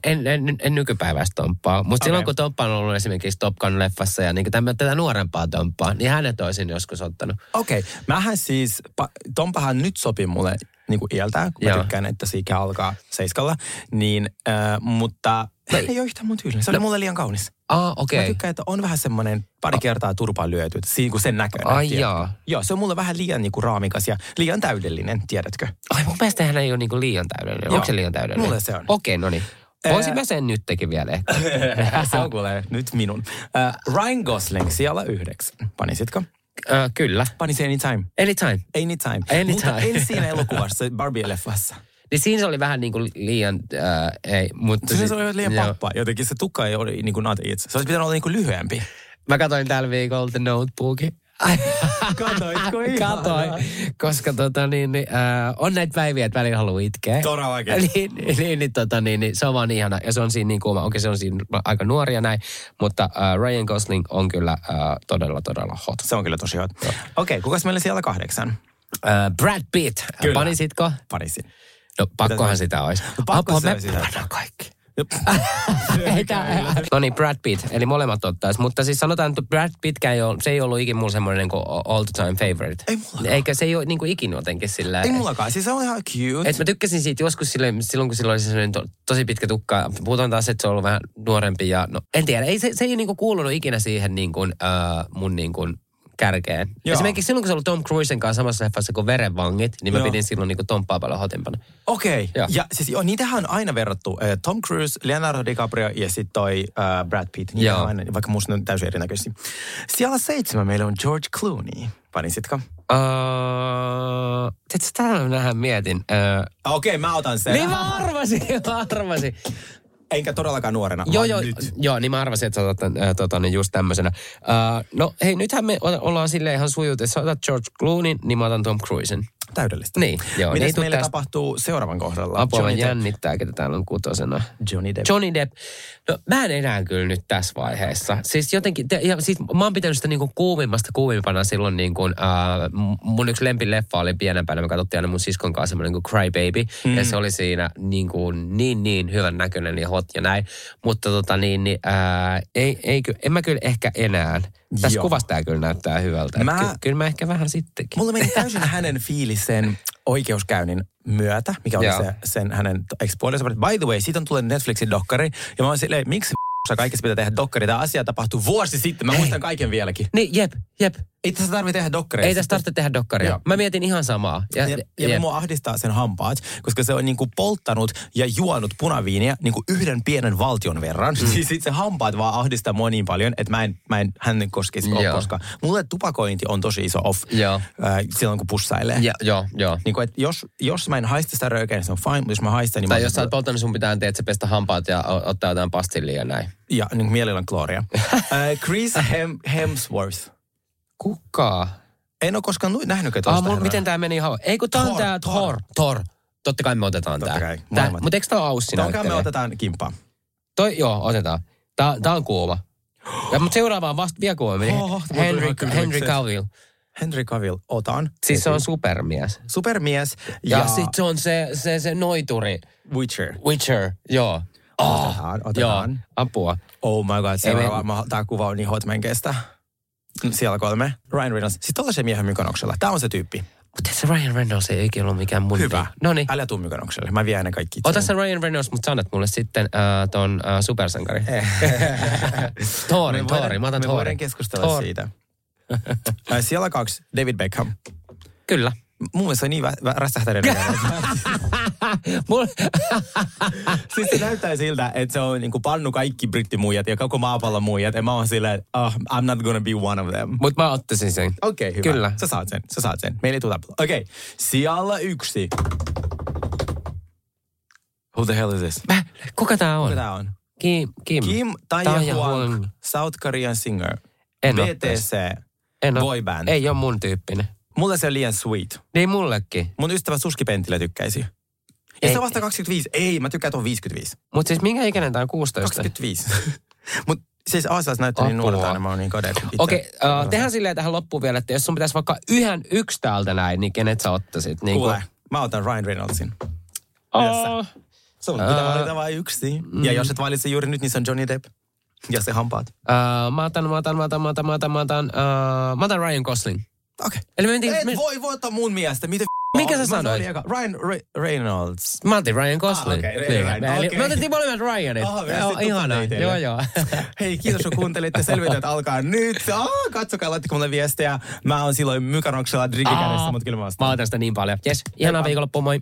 Speaker 3: En, en, en, en nykypäiväistä Tomppaa, mutta okay. silloin kun Tomppa on ollut esimerkiksi Top Gun-leffassa ja niin tämän, tätä nuorempaa Tomppaa, niin hänet olisin joskus ottanut.
Speaker 2: Okei, okay. mähän siis, pa, Tompahan nyt sopii mulle niin kuin iältään, kun mä
Speaker 3: Joo.
Speaker 2: tykkään, että se ikä alkaa seiskalla, niin, äh, mutta hän ei ole yhtään mun tyylinen. Se oli mulle liian kaunis.
Speaker 3: Ah,
Speaker 2: Mä
Speaker 3: okei. Okay.
Speaker 2: tykkään, että on vähän semmoinen pari kertaa turpaan lyöty, että siinä kun sen näköinen.
Speaker 3: Ai
Speaker 2: tiedätkö?
Speaker 3: jaa.
Speaker 2: Joo, se on mulle vähän liian niin kuin raamikas ja liian täydellinen, tiedätkö?
Speaker 3: Ai mun mielestä hän ei ole niinku liian täydellinen.
Speaker 2: Joo.
Speaker 3: Onko se liian täydellinen?
Speaker 2: Mulle se on.
Speaker 3: Okei, okay, no niin. Voisin mä sen nyt tekin vielä ehkä. (laughs)
Speaker 2: se on kuule nyt minun. Äh, Ryan Gosling siellä yhdeksän. Panisitko?
Speaker 3: Äh, kyllä.
Speaker 2: Panisin Anytime.
Speaker 3: Anytime.
Speaker 2: Anytime.
Speaker 3: Anytime.
Speaker 2: Mutta en siinä elokuvassa, Barbie-leffassa.
Speaker 3: Niin siinä se oli vähän niin kuin liian, äh, ei, mutta...
Speaker 2: Siinä
Speaker 3: sit-
Speaker 2: se oli liian pappa. Jotenkin se tukka ei ole niin kuin itse. Se olisi pitänyt olla niin kuin lyhyempi.
Speaker 3: Mä katsoin tällä viikolla The Notebookin. (laughs)
Speaker 2: Katoitko ihan?
Speaker 3: Katoin, koska tota niin, niin äh, on näitä päiviä, että välillä haluaa itkeä.
Speaker 2: Todellakin. (laughs)
Speaker 3: niin, niin, niin, tota, niin, niin, se on vaan niin ihana. Ja se on siinä niin kuuma. Okei, se on siinä aika nuoria näin. Mutta äh, Ryan Gosling on kyllä äh, todella, todella hot.
Speaker 2: Se on kyllä tosi hot. Okei, okay, kukas meillä siellä kahdeksan?
Speaker 3: Äh, Brad Pitt.
Speaker 2: Kyllä.
Speaker 3: Panisitko?
Speaker 2: Panisin.
Speaker 3: No pakkohan
Speaker 2: Pitäis-
Speaker 3: sitä olisi.
Speaker 2: No, pakko
Speaker 3: Apua, me
Speaker 2: sitä.
Speaker 3: kaikki. (laughs) No niin, Brad Pitt, eli molemmat ottais. Mutta siis sanotaan, että Brad Pittkään ei ole, se ei ollut ikinä mulla semmoinen niin all the time favorite.
Speaker 2: Ei mullakaan.
Speaker 3: Eikä se ei ole niin kuin ikinä jotenkin sillä.
Speaker 2: Ei mullakaan. Siis se on ihan cute.
Speaker 3: Et mä tykkäsin siitä joskus silloin, silloin kun sillä oli se sellainen to, tosi pitkä tukka. Puhutaan taas, että se on ollut vähän nuorempi ja no en tiedä. Ei, se, se ei niinku kuulunut ikinä siihen niin kuin, äh, mun niin kuin kärkeen.
Speaker 2: Joo.
Speaker 3: Esimerkiksi silloin, kun se oli Tom Cruisen kanssa samassa leffassa kuin Verenvangit, niin mä
Speaker 2: Joo.
Speaker 3: pidin silloin niin Tomppaa paljon hotimpana.
Speaker 2: Okei.
Speaker 3: Joo.
Speaker 2: Okay. Ja siis joo, niitähän on aina verrattu. Tom Cruise, Leonardo DiCaprio ja sitten toi uh, Brad Pitt. Niitä
Speaker 3: Joo.
Speaker 2: aina, vaikka musta ne on täysin erinäköisiä. Siellä seitsemän meillä on George Clooney. Panisitko?
Speaker 3: Uh, Tiedätkö, täällä minähän mietin. Uh,
Speaker 2: Okei, okay, mä otan sen.
Speaker 3: niin mä arvasin, (laughs) mä arvasin.
Speaker 2: Enkä todellakaan nuorena,
Speaker 3: Joo, joo,
Speaker 2: nyt.
Speaker 3: joo, niin mä arvasin, että sä otat äh, tota, niin just tämmöisenä. Uh, no hei, nythän me ollaan silleen ihan sujut, että sä otat George Clooneyn, niin mä otan Tom Cruisen.
Speaker 2: Täydellistä.
Speaker 3: Niin, joo.
Speaker 2: Mitäs
Speaker 3: niin
Speaker 2: meillä
Speaker 3: tästä-
Speaker 2: tapahtuu seuraavan kohdalla?
Speaker 3: Apua
Speaker 2: Johnny
Speaker 3: jännittää, ketä täällä on kutosena.
Speaker 2: Johnny Depp.
Speaker 3: Johnny Depp. No mä en enää kyllä nyt tässä vaiheessa. Siis jotenkin, te, ja siis mä oon pitänyt sitä niinku kuumimmasta kuumimpana silloin niin kuin, äh, mun yksi lempileffa oli pienempänä. Me katsottiin aina mun siskon kanssa semmoinen kuin Cry Baby. Mm. Ja se oli siinä niin, kuin, niin, niin hyvän näköinen ja hot ja näin. Mutta tota niin, niin äh, ei, ei, en mä kyllä ehkä enää. Tässä
Speaker 2: Joo.
Speaker 3: kuvasta tää kyllä näyttää hyvältä.
Speaker 2: Mä-.
Speaker 3: Ky- kyllä mä ehkä vähän sittenkin.
Speaker 2: Mulla meni (laughs) täysin hänen fiilis sen oikeuskäynnin myötä, mikä oli
Speaker 3: Joo.
Speaker 2: se, sen hänen ex-puolisonsa. By the way, siitä on tullut Netflixin dokkari. Ja mä oon silleen, miksi kaikessa pitää tehdä dokkari? Tämä asia tapahtui vuosi sitten. Mä muistan kaiken vieläkin.
Speaker 3: Niin, jep, jep.
Speaker 2: Ei tässä tarvitse tehdä dokkareita.
Speaker 3: Ei tästä tarvitse tehdä dokkaria.
Speaker 2: Joo.
Speaker 3: Mä mietin ihan samaa. Ja,
Speaker 2: Ja, ja
Speaker 3: jep.
Speaker 2: mua ahdistaa sen hampaat, koska se on niinku polttanut ja juonut punaviiniä niinku yhden pienen valtion verran. Mm. Siis sit se hampaat vaan ahdistaa mua niin paljon, että mä en, mä en hän koskisi
Speaker 3: Joo.
Speaker 2: koskaan. Mulle tupakointi on tosi iso off
Speaker 3: Joo.
Speaker 2: äh, silloin, kun pussailee.
Speaker 3: Ja, joo, joo.
Speaker 2: Niin kuin, että jos, jos mä en haista sitä röökeä, niin se on fine, mutta jos mä haistan, niin mä
Speaker 3: Tai jos sä oot polttanut, sun pitää teet se pestä hampaat ja ottaa jotain pastillia ja näin.
Speaker 2: Ja niin kuin mielellä on klooria. (laughs) äh, Chris Hem, Hemsworth.
Speaker 3: Kuka?
Speaker 2: En ole koskaan nähnyt, että
Speaker 3: Ah,
Speaker 2: tähän
Speaker 3: miten tää meni ihan... Ei kun tää on tää
Speaker 2: Thor.
Speaker 3: Thor. Totta kai me otetaan
Speaker 2: molemmat.
Speaker 3: mutta eikö tää ole Aussi
Speaker 2: Totta me otetaan kimppaa.
Speaker 3: Toi, joo, otetaan. Tää, tää on kuuma. Ja, mutta seuraava on vasta vielä kuumempi.
Speaker 2: Oh,
Speaker 3: Henry, Henry. Cavill.
Speaker 2: Henry Cavill, otan.
Speaker 3: Siis se on supermies.
Speaker 2: Supermies
Speaker 3: Ja,
Speaker 2: ja,
Speaker 3: ja sit se on se, se, se noituri.
Speaker 2: Witcher.
Speaker 3: Witcher, joo. Oh,
Speaker 2: Otetaan,
Speaker 3: joo,
Speaker 2: otetaan.
Speaker 3: apua.
Speaker 2: Oh my god, seuraava. Me... Tämä kuva on niin hot, mä en kestä. Siellä kolme. Ryan Reynolds. Sitten tollaisen miehen mykanoksella. Tämä on se tyyppi.
Speaker 3: Mutta se Ryan Reynolds ei ikinä ollut mikään mun
Speaker 2: Hyvä.
Speaker 3: No niin.
Speaker 2: Älä tuu mykanokselle. Mä vien ne kaikki
Speaker 3: Ota se Ryan Reynolds, mutta sanot mulle sitten äh, ton äh, supersankari. (laughs)
Speaker 2: Me voidaan-
Speaker 3: Thorin. Mä otan
Speaker 2: Me
Speaker 3: Thorin.
Speaker 2: voidaan keskustella
Speaker 3: Thor.
Speaker 2: siitä. Äh, Siellä kaksi. David Beckham.
Speaker 3: Kyllä.
Speaker 2: Mun mielestä se on niin vä-. (laughs)
Speaker 3: Mulla... (laughs)
Speaker 2: siis se näyttää siltä, että se on niinku pannu kaikki brittimuijat ja koko maapallon muijat. Ja mä oon silleen, että oh, I'm not gonna be one of them.
Speaker 3: Mutta mä ottaisin sen.
Speaker 2: Okei, okay, hyvä.
Speaker 3: Kyllä.
Speaker 2: Sä saat sen, sä saat sen. Meillä ei tule Okei, okay. siellä yksi. Who the hell is this?
Speaker 3: Mä, kuka tää on?
Speaker 2: Kuka tää on?
Speaker 3: Kim. Kim,
Speaker 2: Kim
Speaker 3: Taehyung.
Speaker 2: Taehyung, South Korean singer.
Speaker 3: En
Speaker 2: BTC, boyband.
Speaker 3: Ei ole mun tyyppinen.
Speaker 2: Mulle se on liian sweet.
Speaker 3: Niin mullekin.
Speaker 2: Mun ystävä Suski Pentilä tykkäisi. Ja
Speaker 3: Ei.
Speaker 2: se on vasta 25. Ei, mä tykkään tuon 55.
Speaker 3: Mutta siis minkä ikäinen tää on 16?
Speaker 2: 25. (laughs) Mut siis Aasias näyttää niin
Speaker 3: Apua.
Speaker 2: nuorelta, niin mä oon niin kade.
Speaker 3: Okei, okay, uh, tehdään silleen tähän loppuun vielä, että jos sun pitäisi vaikka yhden yksi täältä näin, niin kenet sä ottaisit? Niin
Speaker 2: Kuule, mä otan Ryan Reynoldsin.
Speaker 3: Oh.
Speaker 2: Sun pitää
Speaker 3: Ää.
Speaker 2: valita vain yksi. Ja jos et valitse juuri nyt, niin se on Johnny Depp. Ja se hampaat.
Speaker 3: Uh, mä otan, mä otan, mä otan, mä otan, mä otan, mä otan, uh, mä otan Ryan Gosling.
Speaker 2: Okei.
Speaker 3: Eli me mentiin,
Speaker 2: Et
Speaker 3: me,
Speaker 2: voi voittaa mun miestä. Mitä
Speaker 3: Mikä sä
Speaker 2: Mä
Speaker 3: sanoit?
Speaker 2: Ryan Re- Reynolds.
Speaker 3: mä otin Ryan Gosling.
Speaker 2: Ah, okei,
Speaker 3: Niin,
Speaker 2: Ryan,
Speaker 3: me- eli
Speaker 2: okei.
Speaker 3: Me otettiin molemmat Ryanit.
Speaker 2: Me
Speaker 3: Joo,
Speaker 2: sitten
Speaker 3: ihana.
Speaker 2: tuplattiin
Speaker 3: Joo, joo. (laughs)
Speaker 2: Hei, kiitos kun kuuntelitte. Selviytyjät alkaa nyt. Ah, katsokaa, laittakaa mulle viestejä. Mä oon silloin mykanoksella drigi kädessä, mutta kyllä mä
Speaker 3: Mä
Speaker 2: vastaan.
Speaker 3: otan sitä niin paljon. Jes, ihanaa viikonloppua, moi.